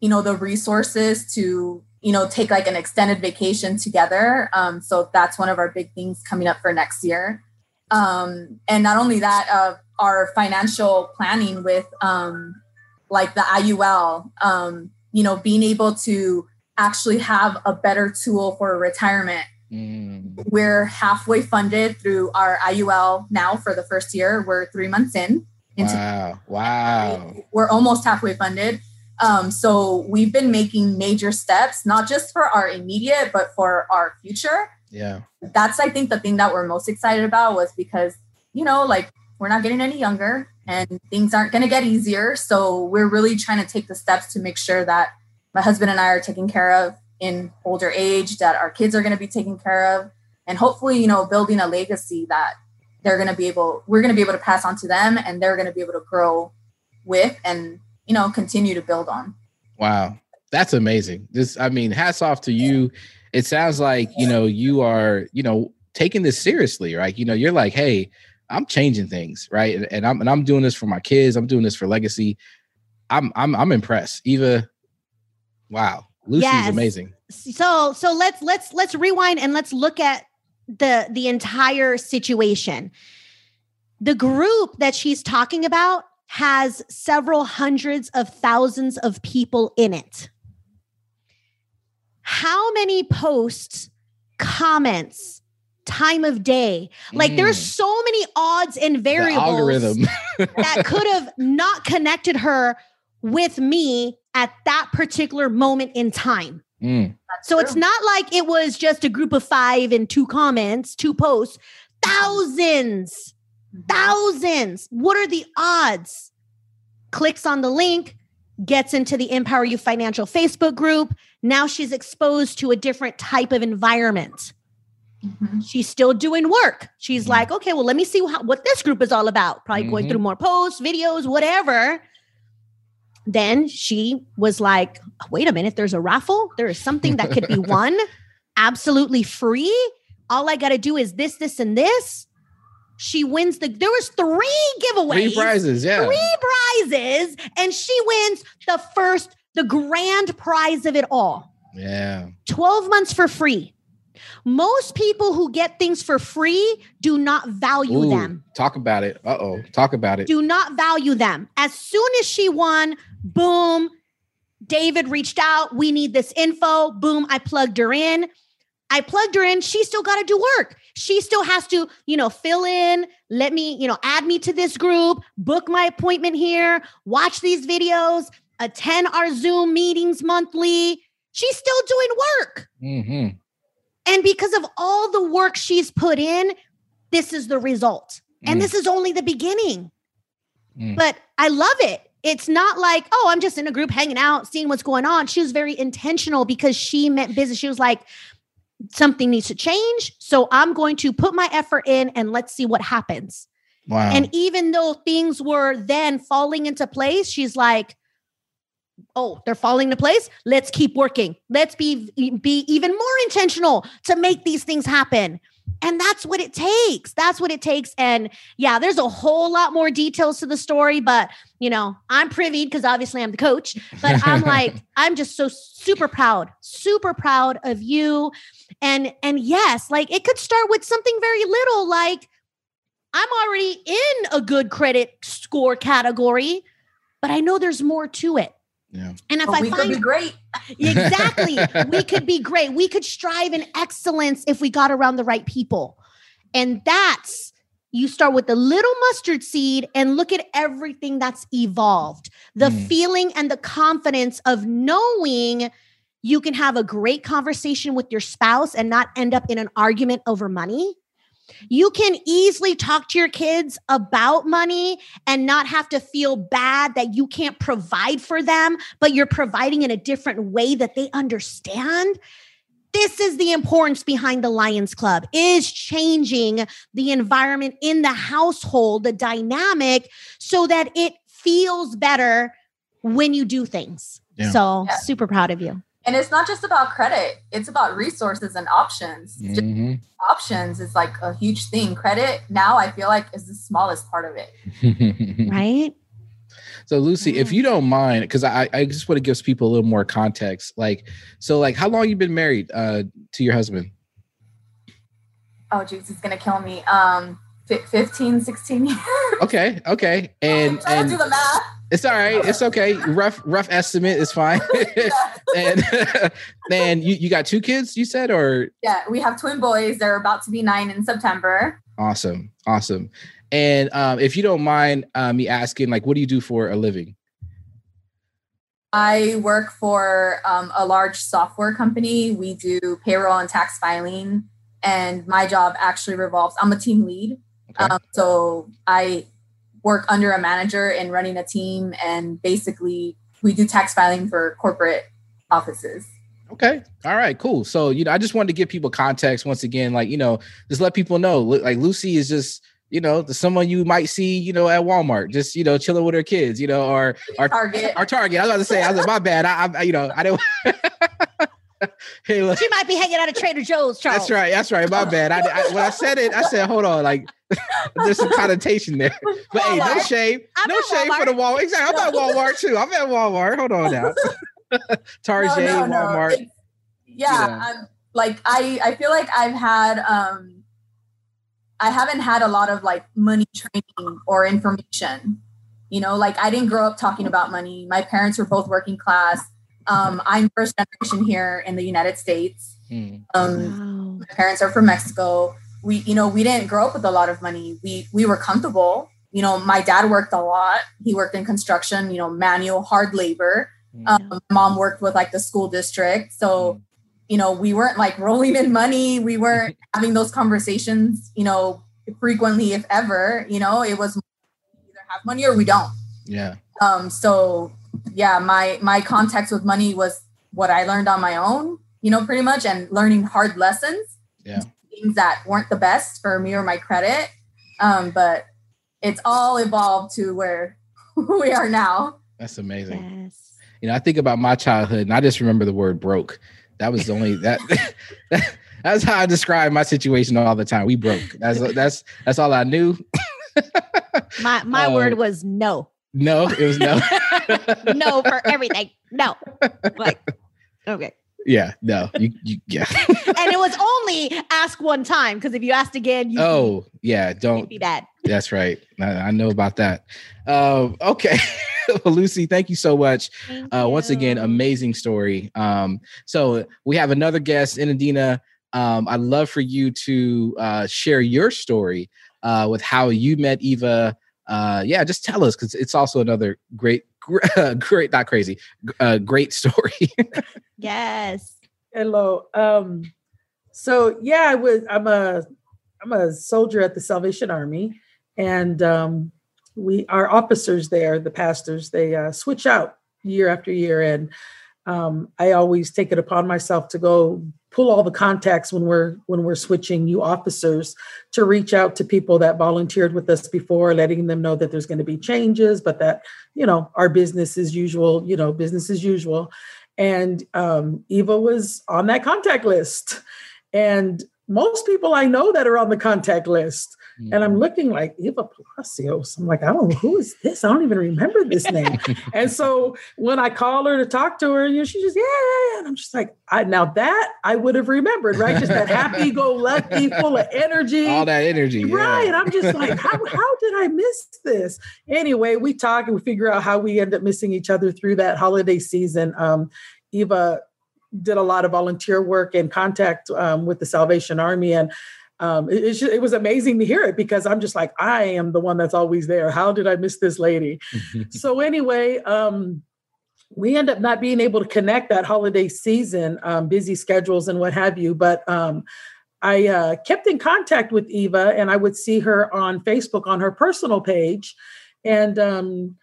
D: you know, the resources to, you know, take like an extended vacation together. Um, so that's one of our big things coming up for next year. Um, and not only that, uh, our financial planning with um, like the IUL, um, you know, being able to actually have a better tool for retirement. Mm. We're halfway funded through our IUL now for the first year. We're three months in.
C: Wow. Wow.
D: We're almost halfway funded. Um, so we've been making major steps, not just for our immediate, but for our future.
C: Yeah.
D: That's, I think, the thing that we're most excited about was because, you know, like we're not getting any younger and things aren't going to get easier. So we're really trying to take the steps to make sure that my husband and I are taken care of in older age, that our kids are going to be taken care of, and hopefully, you know, building a legacy that they're going to be able, we're going to be able to pass on to them, and they're going to be able to grow with and you know continue to build on.
C: Wow, that's amazing. This, I mean, hats off to you. It sounds like you know you are, you know, taking this seriously, right? You know, you're like, hey I'm changing things, right? And, and I'm and I'm doing this for my kids. I'm doing this for legacy. I'm I'm I'm impressed. Eva, wow, Lucy's yes. amazing.
A: So so let's let's let's rewind and let's look at the the entire situation. The group that she's talking about has several hundreds of thousands of people in it. How many posts, comments, time of day. Like mm. there's so many odds and variables that could have not connected her with me at that particular moment in time.
C: Mm.
A: So it's not like it was just a group of five and two comments, two posts, thousands,
D: Mhm.
A: thousands. What are the odds? Clicks on the link, gets into the Empower You Financial Facebook group. Now she's exposed to a different type of environment.
D: Mhm.
A: She's still doing work. She's
C: Mhm.
A: like, okay, well, let me see how, what this group is all about. Probably going
C: Mhm.
A: through more posts, videos, whatever. Then she was like, wait a minute, there's a raffle. There is something that could be won absolutely free. All I got to do is this, this, and this. She wins the, there was three giveaways
C: Three prizes, yeah.
A: three prizes and she wins the first the grand prize of it all
C: Yeah.
A: 12 months for free most people who get things for free do not value
C: Ooh,
A: them
C: Talk about it. Uh oh. Talk about it.
A: do not value them as soon as she won boom. David reached out. We need this info. Boom. I plugged her in. I plugged her in. She still got to do work. She still has to you know fill in let me you know add me to this group book my appointment here watch these videos attend our zoom meetings monthly. She's still doing work.
C: Hmm
A: and because of all the work she's put in this is the result. And
C: Mm.
A: this is only the beginning.
C: Mm.
A: but I love it. It's not like, oh, I'm just in a group hanging out, seeing what's going on. She was very intentional because she meant business. She was like, something needs to change. So I'm going to put my effort in and let's see what happens.
C: Wow.
A: And even though things were then falling into place, she's like, oh, they're falling into place. Let's keep working. Let's be be even more intentional to make these things happen. And that's what it takes. That's what it takes. And yeah, there's a whole lot more details to the story, but you know, I'm privy because obviously I'm the coach. But I'm like, I'm just so super proud, super proud of you. And and yes, like it could start with something very little, like I'm already in a good credit score category, but I know there's more to it.
C: Yeah.
A: And if
D: But
A: I
D: we could
A: find
D: be great.
A: exactly, we could be great. We could strive in excellence if we got around the right people. And that's you start with the little mustard seed and look at everything that's evolved. The
C: Mm.
A: feeling and the confidence of knowing you can have a great conversation with your spouse and not end up in an argument over money. You can easily talk to your kids about money and not have to feel bad that you can't provide for them, but you're providing in a different way that they understand. This is the importance behind the Lions Club is changing the environment in the household, the dynamic so that it feels better when you do things.
C: Yeah.
A: So,
D: Yeah.
A: super proud of you.
D: And it's not just about credit, it's about resources and options. Just
C: Mhm.
D: options is like a huge thing. Credit now, I feel like, is the smallest part of it.
A: Right?
C: So Lucy, if you don't mind, because I, I just want to give people a little more context. Like, so like how long you been married uh to your husband?
D: Oh, jeez, it's going to kill me. Um, fi- 15, 16 years.
C: Okay, okay. And
D: trying
C: and
D: to do the math.
C: it's all right, it's okay. Rough rough estimate is fine. and man, you, you got two kids, you said, or
D: yeah, we have twin boys. They're about to be nine in September.
C: awesome, awesome. And um, if you don't mind uh, me asking, like, what do you do for a living?
D: I work for um, a large software company. We do payroll and tax filing, and my job actually revolves. I'm a team lead,
C: Okay.
D: um, so I work under a manager in running a team, and basically we do tax filing for corporate offices.
C: Okay. All right. Cool. So, you know, I just wanted to give people context once again, like, you know, just let people know, like Lucy is just, you know, the someone you might see, you know, at Walmart, just, you know, chilling with her kids, you know, or, or
D: Target.
C: our Target. I was about to say, I was like, my bad. I, I you know, I didn't. hey, look,
A: She might be hanging out at Trader Joe's, Charles.
C: that's right. That's right. My uh-huh. bad. I, I, when I said it, I said, hold on, like, there's some connotation there. But hey, no shame,
A: I'm
C: no
A: at
C: shame for the Walmart. Exactly. I'm at Walmart too. I'm at Walmart. Hold on now. Target,
D: No, no, no.
C: Walmart.
D: It's- yeah,
C: Yeah.
D: I'm like I I feel like I've had um I haven't had a lot of like money training or information. You know, like I didn't grow up talking about money. My parents were both working class. Um, I'm first generation here in the United States.
C: Hmm.
D: Um,
A: Wow.
D: my parents are from Mexico. We, you know, we didn't grow up with a lot of money. We we were comfortable. You know, my dad worked a lot. He worked in construction, you know, manual, hard labor. Um, mom worked with like the school district. So, you know, we weren't like rolling in money. We weren't having those conversations, you know, frequently, if ever, you know, it was either have money or we don't.
C: Yeah.
D: Um, so yeah, my my context with money was what I learned on my own, you know, pretty much, and learning hard lessons.
C: Yeah.
D: Things that weren't the best for me or my credit. Um, but it's all evolved to where we are now.
C: That's amazing.
A: Yes.
C: You know, I think about my childhood and I just remember the word broke. That was the only that that's how I describe my situation all the time. We broke. That's that's that's all I knew.
A: My my
C: Uh,
A: word was no.
C: No, it was no.
A: no for everything. No. Like, okay.
C: Yeah, no. You, you yeah.
A: And it was only ask one time because if you asked again, you
C: oh, yeah. Don't
A: be bad.
C: That's right. I, I know about that. Um, okay. well, Lucy, thank you so much.
A: Thank
C: Uh, once again, amazing story. Um, so we have another guest, Inadina. Um, I'd love for you to uh, share your story uh, with how you met Eva. Uh, yeah, just tell us because it's also another great, gr- great, not crazy, uh, great story.
A: Yes.
E: Hello. Um, so yeah, I was I'm a I'm a soldier at the Salvation Army, and um, we our officers there, the pastors, they uh, switch out year after year, and um, I always take it upon myself to go pull all the contacts when we're when we're switching new officers to reach out to people that volunteered with us before, letting them know that there's going to be changes, but that you know our business as usual, you know, business as usual and um, Eva was on that contact list. And most people I know that are on the contact list, and I'm looking like Eva Palacios. I'm like, I don't know who is this. I don't even remember this name. and so when I call her to talk to her, you know, she just yeah, yeah, yeah. And I'm just like, I now that I would have remembered, right? Just that happy-go-lucky, full of energy.
C: all that energy. yeah.
E: Right. I'm just like, how, how did I miss this? Anyway, we talk and we figure out how we end up missing each other through that holiday season. Um, Eva did a lot of volunteer work and contact um, with the Salvation Army. And um, it, ju- it was amazing to hear it because I'm just like, I am the one that's always there. How did I miss this lady? so anyway, um, we end up not being able to connect that holiday season, um, busy schedules and what have you. But um, I uh, kept in contact with Eva, and I would see her on Facebook on her personal page, and um,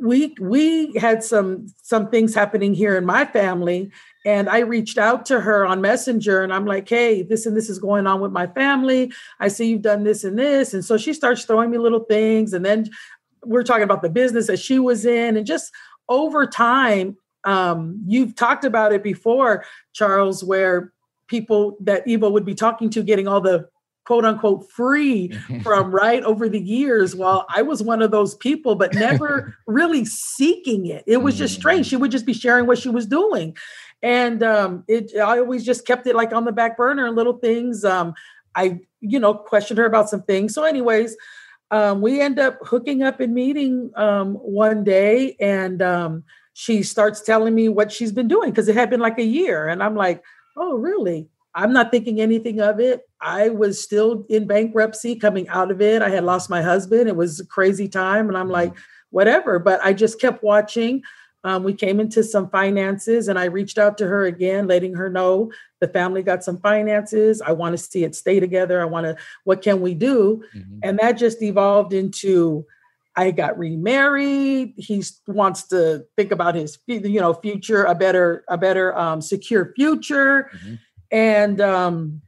E: we we had some some things happening here in my family. And I reached out to her on Messenger, and I'm like, "Hey, this and this is going on with my family. I see you've done this and this." And so she starts throwing me little things, and then we're talking about the business that she was in, and just over time, um, you've talked about it before, Charles, where people that Eva would be talking to getting all the quote unquote free from right over the years. Well, I was one of those people, but never really seeking it. It was just strange. She would just be sharing what she was doing. And um, it I always just kept it like on the back burner and little things. Um, I, you know, questioned her about some things. So, anyways, um, we end up hooking up and meeting um, one day, and um, she starts telling me what she's been doing because it had been like a year, and I'm like, "Oh, really?" I'm not thinking anything of it. I was still in bankruptcy coming out of it. I had lost my husband. It was a crazy time, and I'm like, whatever. But I just kept watching. Um, we came into some finances, and I reached out to her again, letting her know the family got some finances. I want to see it stay together. I want to. What can we do?
C: Mhm.
E: and that just evolved into I got remarried. He wants to think about his, you know, future, a better, a better, um, secure future,
C: Mhm.
E: and um,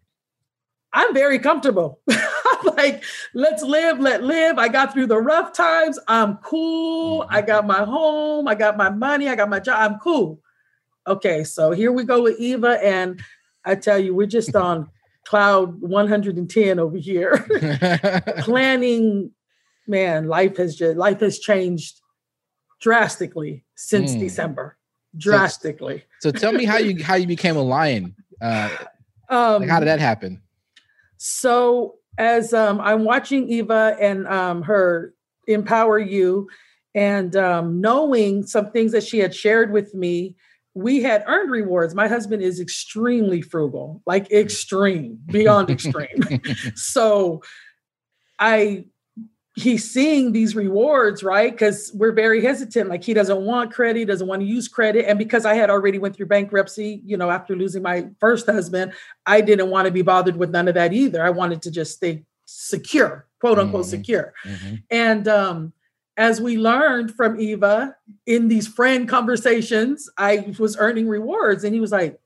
E: I'm very comfortable. Like, let's live, let live. I got through the rough times. I'm cool. I got my home. I got my money. I got my job. I'm cool. Okay, so here we go with Eva, and I tell you, we're just on cloud 110 over here planning man life has just life has changed drastically since
C: Mm.
E: december drastically
C: so tell me how you how you became a lion. Uh,
E: um
C: like, how did that happen?
E: so as um i'm watching eva and um her empower you. And um knowing some things that she had shared with me we had earned rewards. My husband is extremely frugal like extreme beyond extreme. So I he's seeing these rewards, right? Because we're very hesitant. Like he doesn't want credit, doesn't want to use credit. And because I had already went through bankruptcy, you know, after losing my first husband, I didn't want to be bothered with none of that either. I wanted to just stay secure, quote unquote mm-hmm. secure. Mm-hmm. And um, as we learned from Eva in these friend conversations, I was earning rewards. And he was like,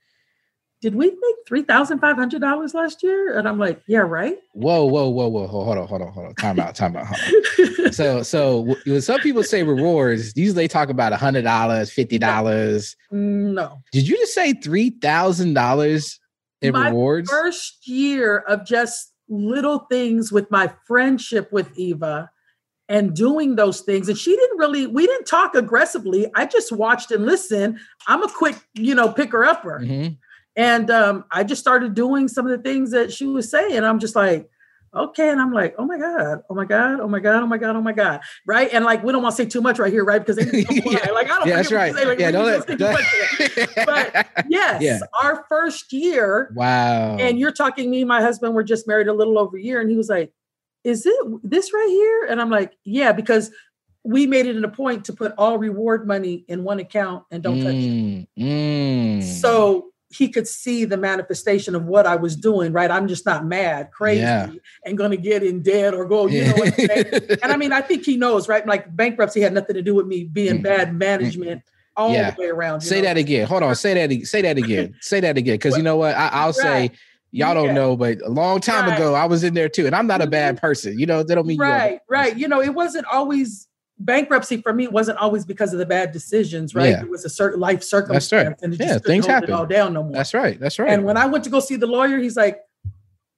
E: did we make three thousand five hundred dollars last year? And I'm like, yeah, right.
C: Whoa, whoa, whoa, whoa, hold on, hold on, hold on. Time out, time out. so, so when some people say rewards, usually they talk about a hundred dollars, fifty dollars.
E: No.
C: Did you just say three thousand dollars in my rewards?
E: First year of just little things with my friendship with Eva and doing those things. And she didn't really, we didn't talk aggressively. I just watched and listened. I'm a quick, you know, picker upper. Mm-hmm. And um, I just started doing some of the things that she was saying. I'm just like, okay. And I'm like, oh my God, oh my God, oh my God, oh my God, oh my God. Right. And like, we don't want to say too much right here, right? Because they yeah. like, I don't
C: yeah, that's right. Say, like, yeah, don't let, don't...
E: but yes, yeah. our first year.
C: Wow.
E: And you're talking me, my husband were just married a little over a year. And he was like, is it this right here? And I'm like, yeah, because we made it a point to put all reward money in one account and don't mm, touch it. Mm. So he could see the manifestation of what I was doing, right? I'm just not mad, crazy, yeah. and going to get in debt or go, you know what I'm saying? and I mean, I think he knows, right? Like bankruptcy had nothing to do with me being mm-hmm. bad management all yeah. the way around.
C: Say know? that again. Hold on. Say that. Say that again. say that again. Because you know what? I, will right. say. Y'all don't know, but a long time right. ago, I was in there too, and I'm not a bad mm-hmm. person. You know, that don't mean
E: right, right. You know, it wasn't always bankruptcy for me wasn't always because of the bad decisions, right? Yeah. It was a certain life circumstance,
C: That's right.
E: and it
C: yeah,
E: just
C: things happen.
E: It all down no more.
C: That's right. That's right.
E: And when I went to go see the lawyer, he's like,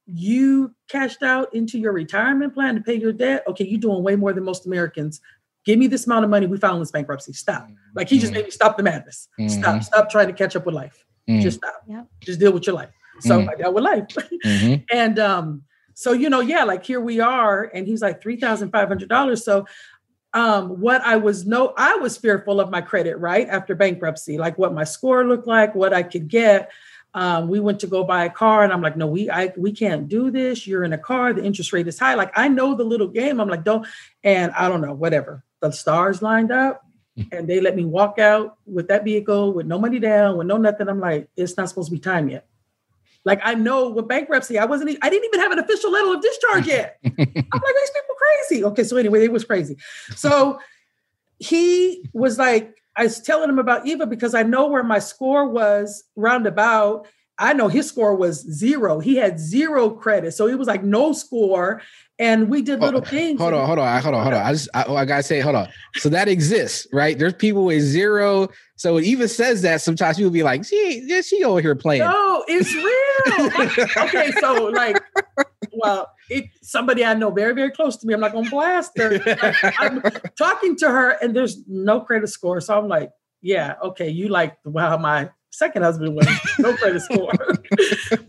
E: "You cashed out into your retirement plan to pay your debt. Okay, you're doing way more than most Americans. Give me this amount of money. We filed this bankruptcy. Stop. Like he just mm-hmm. made me stop the madness. Mm-hmm. Stop. Stop trying to catch up with life. Mm-hmm. Just stop. Yep. Just deal with your life. So mm-hmm. I dealt with life, mm-hmm. and um." So, you know, yeah, like here we are. And he's like $3,500. So um, what I was no, I was fearful of my credit, right? After bankruptcy, like what my score looked like, what I could get. Um, we went to go buy a car, and I'm like, no, we I we can't do this. You're in a car, the interest rate is high. Like I know the little game. I'm like, don't, and I don't know, whatever. The stars lined up, and they let me walk out with that vehicle with no money down, with no nothing. I'm like, it's not supposed to be time yet. Like I know with bankruptcy, I wasn't, I didn't even have an official letter of discharge yet. I'm like, these people crazy. Okay, so anyway, it was crazy. So he was like, I was telling him about Eva because I know where my score was roundabout. I know his score was zero. He had zero credit. So he was like no score and we did oh, little oh, things.
C: Hold on, hold on, hold on, hold on. I just I, oh, I, gotta say, hold on. So that exists, right? There's people with zero. So it even says that sometimes people be like, she, yeah, she over here playing.
E: No, it's real. okay, so like, well, it somebody I know very, very close to me. I'm not gonna blast her. I'm talking to her, and there's no credit score. So I'm like, yeah, okay, you like wow, my second husband was no credit score.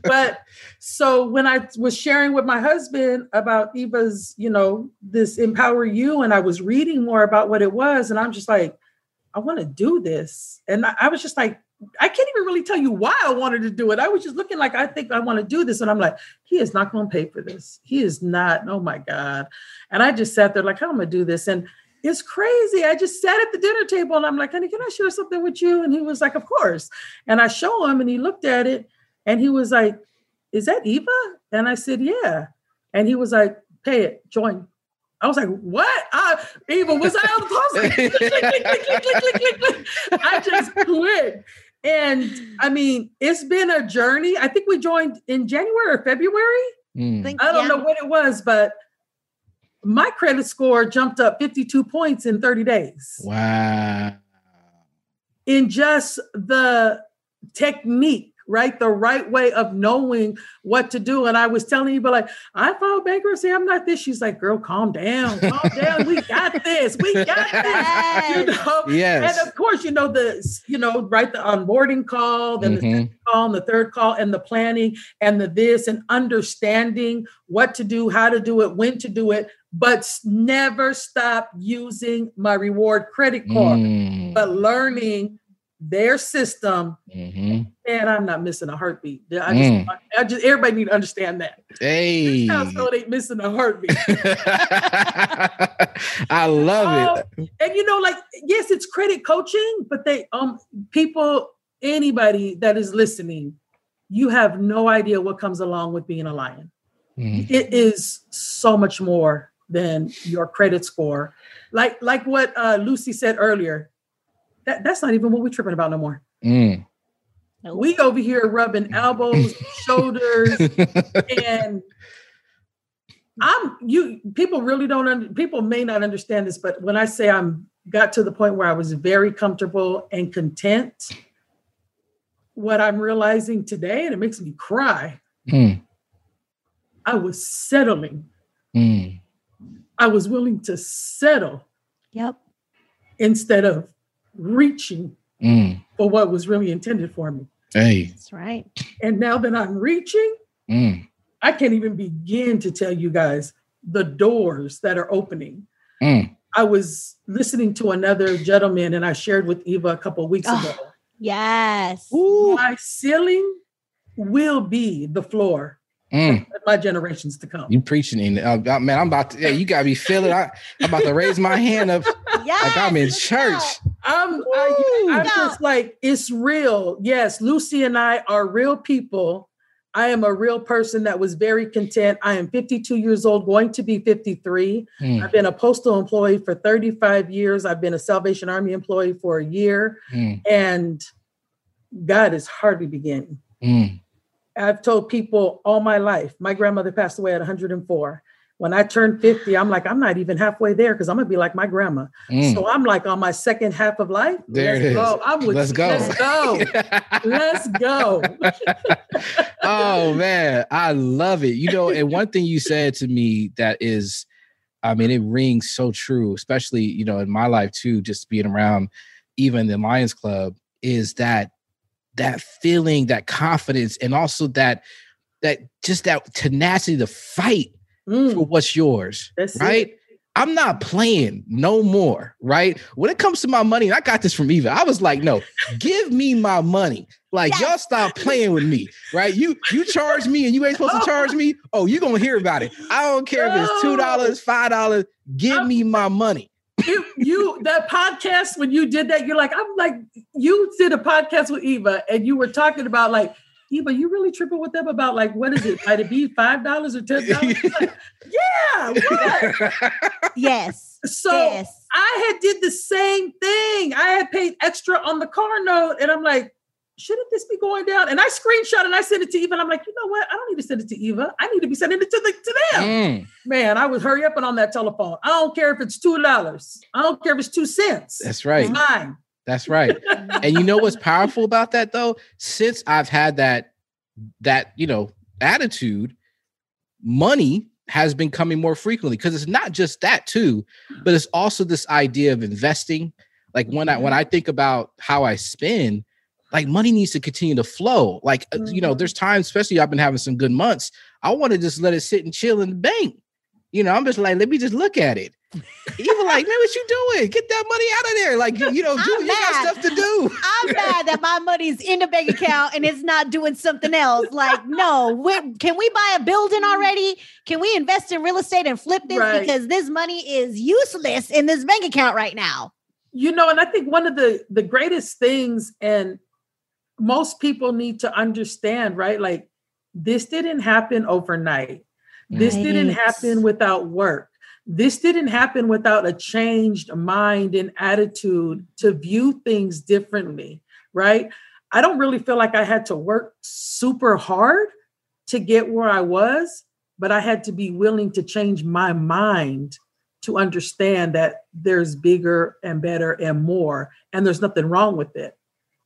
E: but so when I was sharing with my husband about Eva's, you know, this empower you, and I was reading more about what it was, and I'm just like, I want to do this. And I, I was just like, I can't even really tell you why I wanted to do it. I was just looking like I think I want to do this. And I'm like, he is not going to pay for this. He is not. Oh my God. And I just sat there like, how am I going to do this? And it's crazy. I just sat at the dinner table and I'm like, honey, can I share something with you? And he was like, of course. And I show him and he looked at it and he was like, is that Eva? And I said, yeah. And he was like, pay it, join. I was like, what? Uh, Eva, was I on the post? I just quit. And I mean, it's been a journey. I think we joined in January or February. Mm. I don't yeah. know what it was, but my credit score jumped up 52 points in 30 days.
C: Wow.
E: In just the technique right? The right way of knowing what to do. And I was telling you, but like, I filed bankruptcy. I'm not this. She's like, girl, calm down, calm down. We got this. We got this. You know?
C: Yes.
E: And of course, you know, the, you know, right, the onboarding call, then mm-hmm. the call and the third call and the planning and the this and understanding what to do, how to do it, when to do it, but never stop using my reward credit card, mm. but learning their system,
C: hmm
E: and I'm not missing a heartbeat. I just,
C: Mm.
E: I just, everybody need to understand that.
C: Hey.
E: This household ain't missing a heartbeat.
C: I love it.
E: and you know, like, yes, it's credit coaching, but they, um, people, anybody that is listening, you have no idea what comes along with being a lion.
C: Mhm.
E: It is so much more than your credit score. Like, like what uh, Lucy said earlier. That, that's not even what we're tripping about no more.
C: Mm.
E: We over here rubbing elbows, shoulders, and I'm you people really don't under, people may not understand this, but when I say I'm got to the point where I was very comfortable and content, what I'm realizing today, and it makes me cry,
C: Mm.
E: I was settling.
C: Mm.
E: I was willing to settle
A: Yep.
E: instead of reaching
C: Mm.
E: for what was really intended for me.
C: Hey.
A: That's right.
E: And now that I'm reaching,
C: Mm.
E: I can't even begin to tell you guys the doors that are opening.
C: Mm.
E: I was listening to another gentleman, and I shared with Eva a couple of weeks
A: Oh.
E: ago.
A: Yes.
C: Ooh.
E: My ceiling will be the floor
C: Mm.
E: my generations to come.
C: You preaching in uh, uh, man? I'm about to. Yeah, you gotta be feeling. I, I'm about to raise my hand up
A: Yes.
C: like I'm in church.
E: I'm, I, I'm
A: Yeah.
E: just like, it's real. Yes, Lucy and I are real people. I am a real person that was very content. I am 52 years old, going to be 53.
C: Mm.
E: I've been a postal employee for 35 years. I've been a Salvation Army employee for a year,
C: Mm.
E: and God is hardly beginning.
C: Mm.
E: I've told people all my life. My grandmother passed away at 104. When I turned 50, I'm like, I'm not even halfway there because I'm gonna be like my grandma.
C: Mm.
E: So I'm like on my second half of life.
C: There
E: Let's
C: it is.
E: Go. I'm with
C: Let's go.
E: Let's go. Let's go.
C: oh man, I love it. You know, and one thing you said to me that is, I mean, it rings so true, especially you know in my life too. Just being around, even the Lions Club, is that that feeling, that confidence, and also that that just that tenacity to fight
E: Mm,
C: for what's yours,
E: that's it.
C: right? I'm not playing no more, right? When it comes to my money, I got this from Eva. I was like, no, give me my money. Like
A: Yes.
C: y'all stop playing with me, right? You you charge me and you ain't supposed to charge me. Oh, you gonna hear about it. I don't care if it's two dollars, five dollars. Give me my money.
E: You, you that podcast when you did that, you're like, I'm like, you did a podcast with Eva, and you were talking about like, Eva, you really tripping with them about like, what is it? Might it be five dollars or ten dollars? yeah, what?
A: Yes.
E: So
A: yes.
E: I had did the same thing. I had paid extra on the car note, and I'm like, shouldn't this be going down? And I screenshot and I sent it to Eva. And I'm like, you know what? I don't need to send it to Eva. I need to be sending it to the to them.
C: Mm,
E: Man, I was hurry up and on that telephone. I don't care if it's two dollars. I don't care if it's two cents.
C: that's right.
E: It's mine.
C: That's right. and you know what's powerful about that though? Since I've had that that you know attitude, money has been coming more frequently because it's not just that too, but it's also this idea of investing. Like when I when I think about how I spend, like money needs to continue to flow. Like uh, you know, there's times, especially I've been having some good months. I want to just let it sit and chill in the bank. You know, I'm just like, let me just look at it. Even like, man, what you doing? Get that money out of there. Like, you, you know, do you got stuff to do.
A: I'm mad that my money's in the bank account and it's not doing something else. Like, no, can we buy a building already? Can we invest in real estate and flip this?
E: Right.
A: Because this money is useless in this bank account right now.
E: You know, and I think one of the the greatest things, and most people need to understand, right? Like this didn't happen overnight. This didn't happen without work. This didn't happen without a changed mind and attitude to view things differently, right? I don't really feel like I had to work super hard to get where I was, but I had to be willing to change my mind to understand that there's bigger and better and more, and there's nothing wrong with it.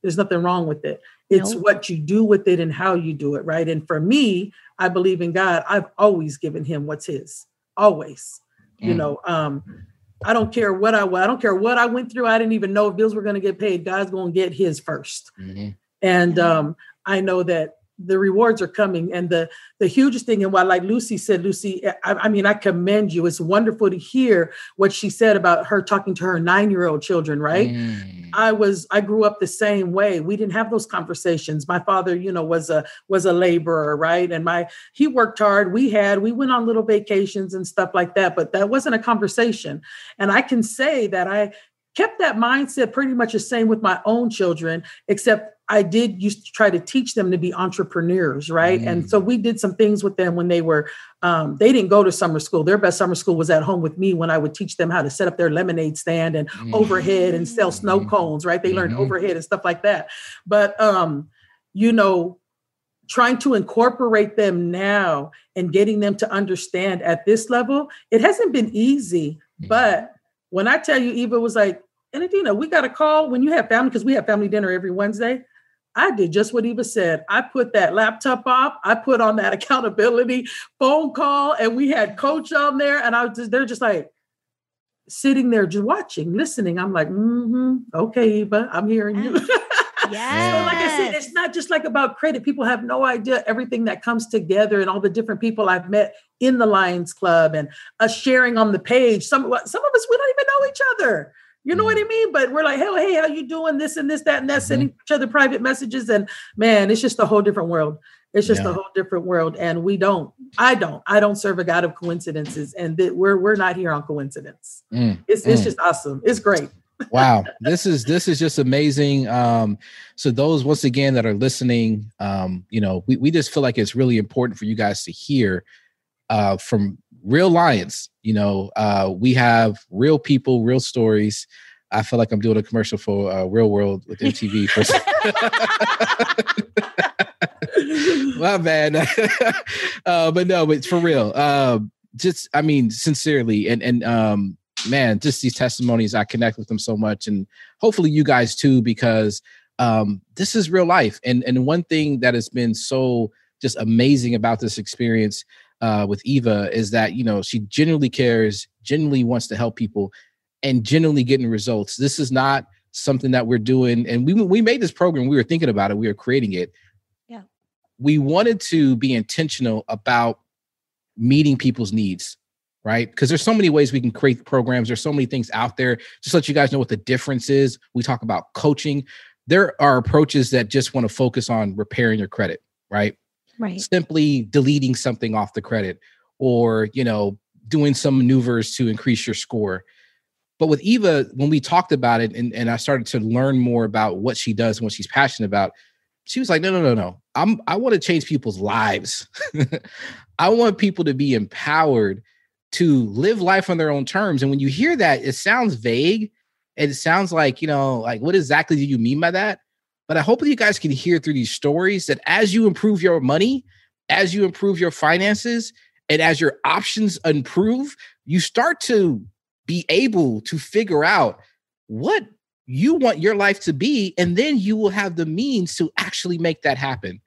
E: There's nothing wrong with it. It's
A: Nope.
E: what you do with it and how you do it, right? And for me, I believe in God. I've always given him what's his. Always. You
C: Mm.
E: know, um, I don't care what I I don't care what I went through. I didn't even know if bills were going to get paid. God's going to get his first.
C: Mhm.
E: And um, I know that the rewards are coming. And the the hugest thing and what like lucy said lucy I, I, mean i commend you. It's wonderful to hear what she said about her talking to her nine year old children right? Mm. i was i grew up the same way. We didn't have those conversations. My father you know was a was a laborer right? And my he worked hard. We had we went on little vacations and stuff like that but that wasn't a conversation. And i can say that i kept that mindset pretty much the same with my own children, except I did used to try to teach them to be entrepreneurs, right? Mm. And so we did some things with them when they were, um, they didn't go to summer school. Their best summer school was at home with me when I would teach them how to set up their lemonade stand and mm. overhead and sell snow mm-hmm. cones, right? They mm-hmm. learned overhead and stuff like that. But, um, you know, trying to incorporate them now and getting them to understand at this level, it hasn't been easy, mm. but when I tell you, Eva was like, and Adina, we got a call when you have family, because we have family dinner every Wednesday. I did just what Eva said. I put that laptop off. I put on that accountability phone call, and we had coach on there, and I was just, they're just like sitting there, just watching, listening. I'm like, mm-hmm, okay, Eva, I'm hearing you.
A: Yeah.
E: so, like I said, it's not just like about credit. People have no idea everything that comes together and all the different people I've met in the Lions Club and us sharing on the page. Some some of us we don't even know each other. You know mm-hmm. what I mean? But we're like, hey, hey, how you doing? This and this, that, and that, mm-hmm. sending each other private messages. And man, it's just a whole different world. It's just yeah. a whole different world. And we don't, I don't, I don't serve a God of coincidences. And that we're we're not here on coincidence. Mm. It's it's mm. just awesome. It's great
C: wow this is this is just amazing um so those once again that are listening um you know we, we just feel like it's really important for you guys to hear uh from real lions you know uh we have real people real stories i feel like i'm doing a commercial for uh, real world with mtv for my bad uh but no but for real um just i mean sincerely and and um man, just these testimonies, I connect with them so much, and hopefully you guys too, because um, this is real life. And and one thing that has been so just amazing about this experience uh, with Eva is that you know she genuinely cares, genuinely wants to help people, and genuinely getting results. This is not something that we're doing, and we we made this program. We were thinking about it. We were creating it.
A: Yeah,
C: we wanted to be intentional about meeting people's needs right? Because there's so many ways we can create programs. There's so many things out there. Just let you guys know what the difference is. We talk about coaching. There are approaches that just want to focus on repairing your credit, right?
A: Right.
C: Simply deleting something off the credit or, you know, doing some maneuvers to increase your score. But with Eva, when we talked about it and, and I started to learn more about what she does and what she's passionate about, she was like, no, no, no, no. I'm I want to change people's lives. I want people to be empowered to live life on their own terms. And when you hear that, it sounds vague. It sounds like, you know, like what exactly do you mean by that? But I hope that you guys can hear through these stories that as you improve your money, as you improve your finances, and as your options improve, you start to be able to figure out what you want your life to be. And then you will have the means to actually make that happen.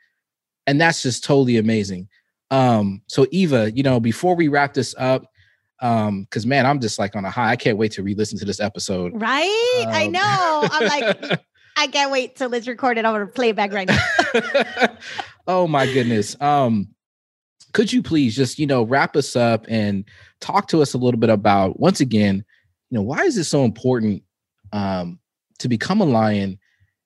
C: And that's just totally amazing. Um, so Eva, you know, before we wrap this up, um because man i'm just like on a high i can't wait to re-listen to this episode
A: right um, i know i'm like i can't wait till it's recorded. I'm gonna play it back right now.
C: Oh my goodness. Um could you please just you know wrap us up and talk to us a little bit about once again you know why is it so important um to become a lion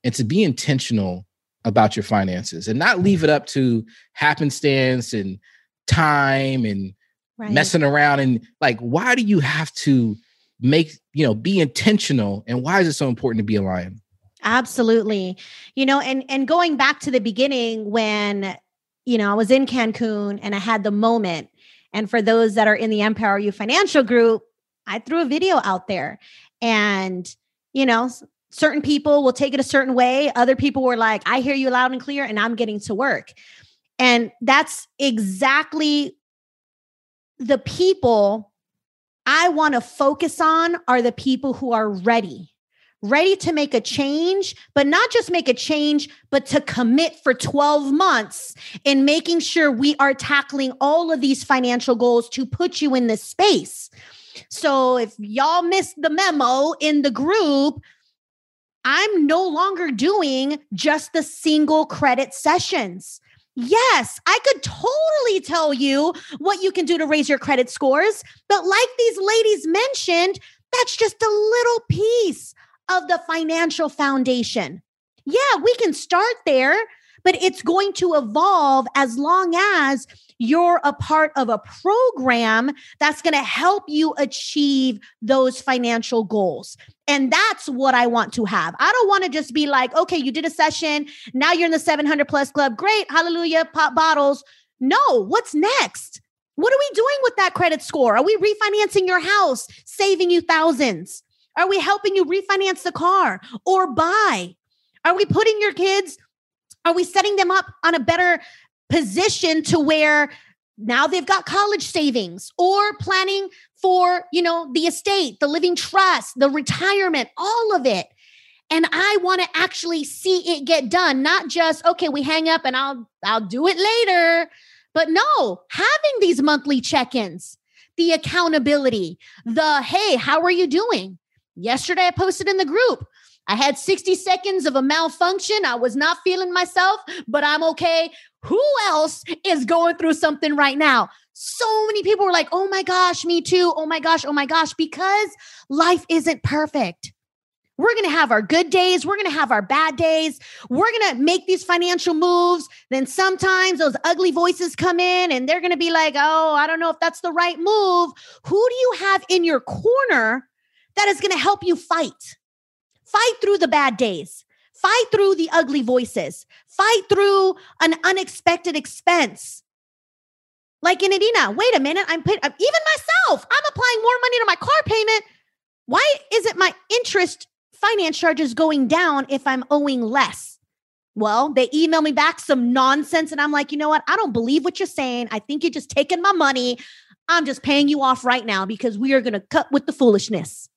C: and to be intentional about your finances and not leave it up to happenstance and time and right. messing around and like why do you have to make you know be intentional and why is it so important to be a lion
A: absolutely. You know and and going back to the beginning when you know i was in cancun and i had the moment and for those that are in the empower you financial group i threw a video out there. And you know certain people will take it a certain way. Other people were like i hear you loud and clear and i'm getting to work. And that's exactly the people I want to focus on are the people who are ready, ready to make a change, but not just make a change, but to commit for 12 months in making sure we are tackling all of these financial goals to put you in this space. So if y'all missed the memo in the group, I'm no longer doing just the single credit sessions Yes, I could totally tell you what you can do to raise your credit scores. But like these ladies mentioned, that's just a little piece of the financial foundation. Yeah, we can start there, but it's going to evolve as long as you're a part of a program that's going to help you achieve those financial goals. And that's what I want to have. I don't want to just be like, okay, you did a session. Now you're in the 700 plus club. Great. Hallelujah. Pop bottles. No, what's next? What are we doing with that credit score? Are we refinancing your house, saving you thousands? Are we helping you refinance the car or buy? Are we putting your kids, are we setting them up on a better position to where now they've got college savings or planning for, you know, the estate, the living trust, the retirement, all of it. And I want to actually see it get done, not just okay, we hang up and I'll I'll do it later. But no, having these monthly check-ins, the accountability, the hey, how are you doing? Yesterday I posted in the group. I had 60 seconds of a malfunction. I was not feeling myself, but I'm okay. Who else is going through something right now? So many people were like, oh my gosh, me too. Oh my gosh, oh my gosh, because life isn't perfect. We're going to have our good days. We're going to have our bad days. We're going to make these financial moves. Then sometimes those ugly voices come in and they're going to be like, oh, I don't know if that's the right move. Who do you have in your corner that is going to help you fight? Fight through the bad days. Fight through the ugly voices. Fight through an unexpected expense. Like in Adina, wait a minute, I'm put, even myself, I'm applying more money to my car payment. Why isn't my interest finance charges going down if I'm owing less? Well, they email me back some nonsense, and I'm like, you know what? I don't believe what you're saying. I think you're just taking my money. I'm just paying you off right now because we are going to cut with the foolishness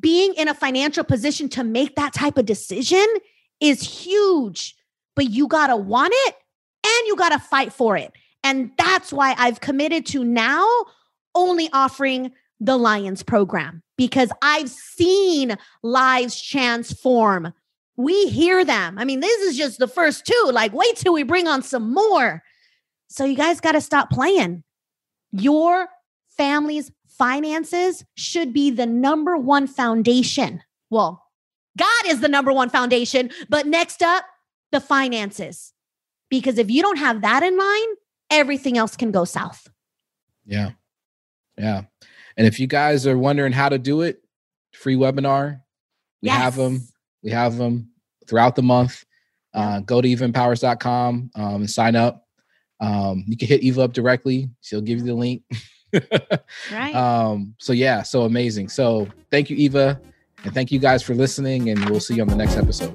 A: being in a financial position to make that type of decision is huge, but you got to want it and you got to fight for it. And that's why I've committed to now only offering the Lions program because I've seen lives transform. We hear them. I mean, this is just the first two. Like, wait till we bring on some more. So, you guys got to stop playing. Your family's finances should be the number one foundation. Well, God is the number one foundation, but next up, the finances. Because if you don't have that in mind, everything else can go south.
C: Yeah. Yeah. And if you guys are wondering how to do it, free webinar. We yes. have them. We have them throughout the month. Uh, go to evaempowers.com um, and sign up. Um, you can hit Eva up directly. She'll give you the link. right. Um, so yeah, so amazing. So thank you, Eva, and thank you guys for listening, and we'll see you on the next episode.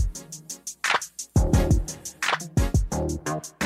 B: out.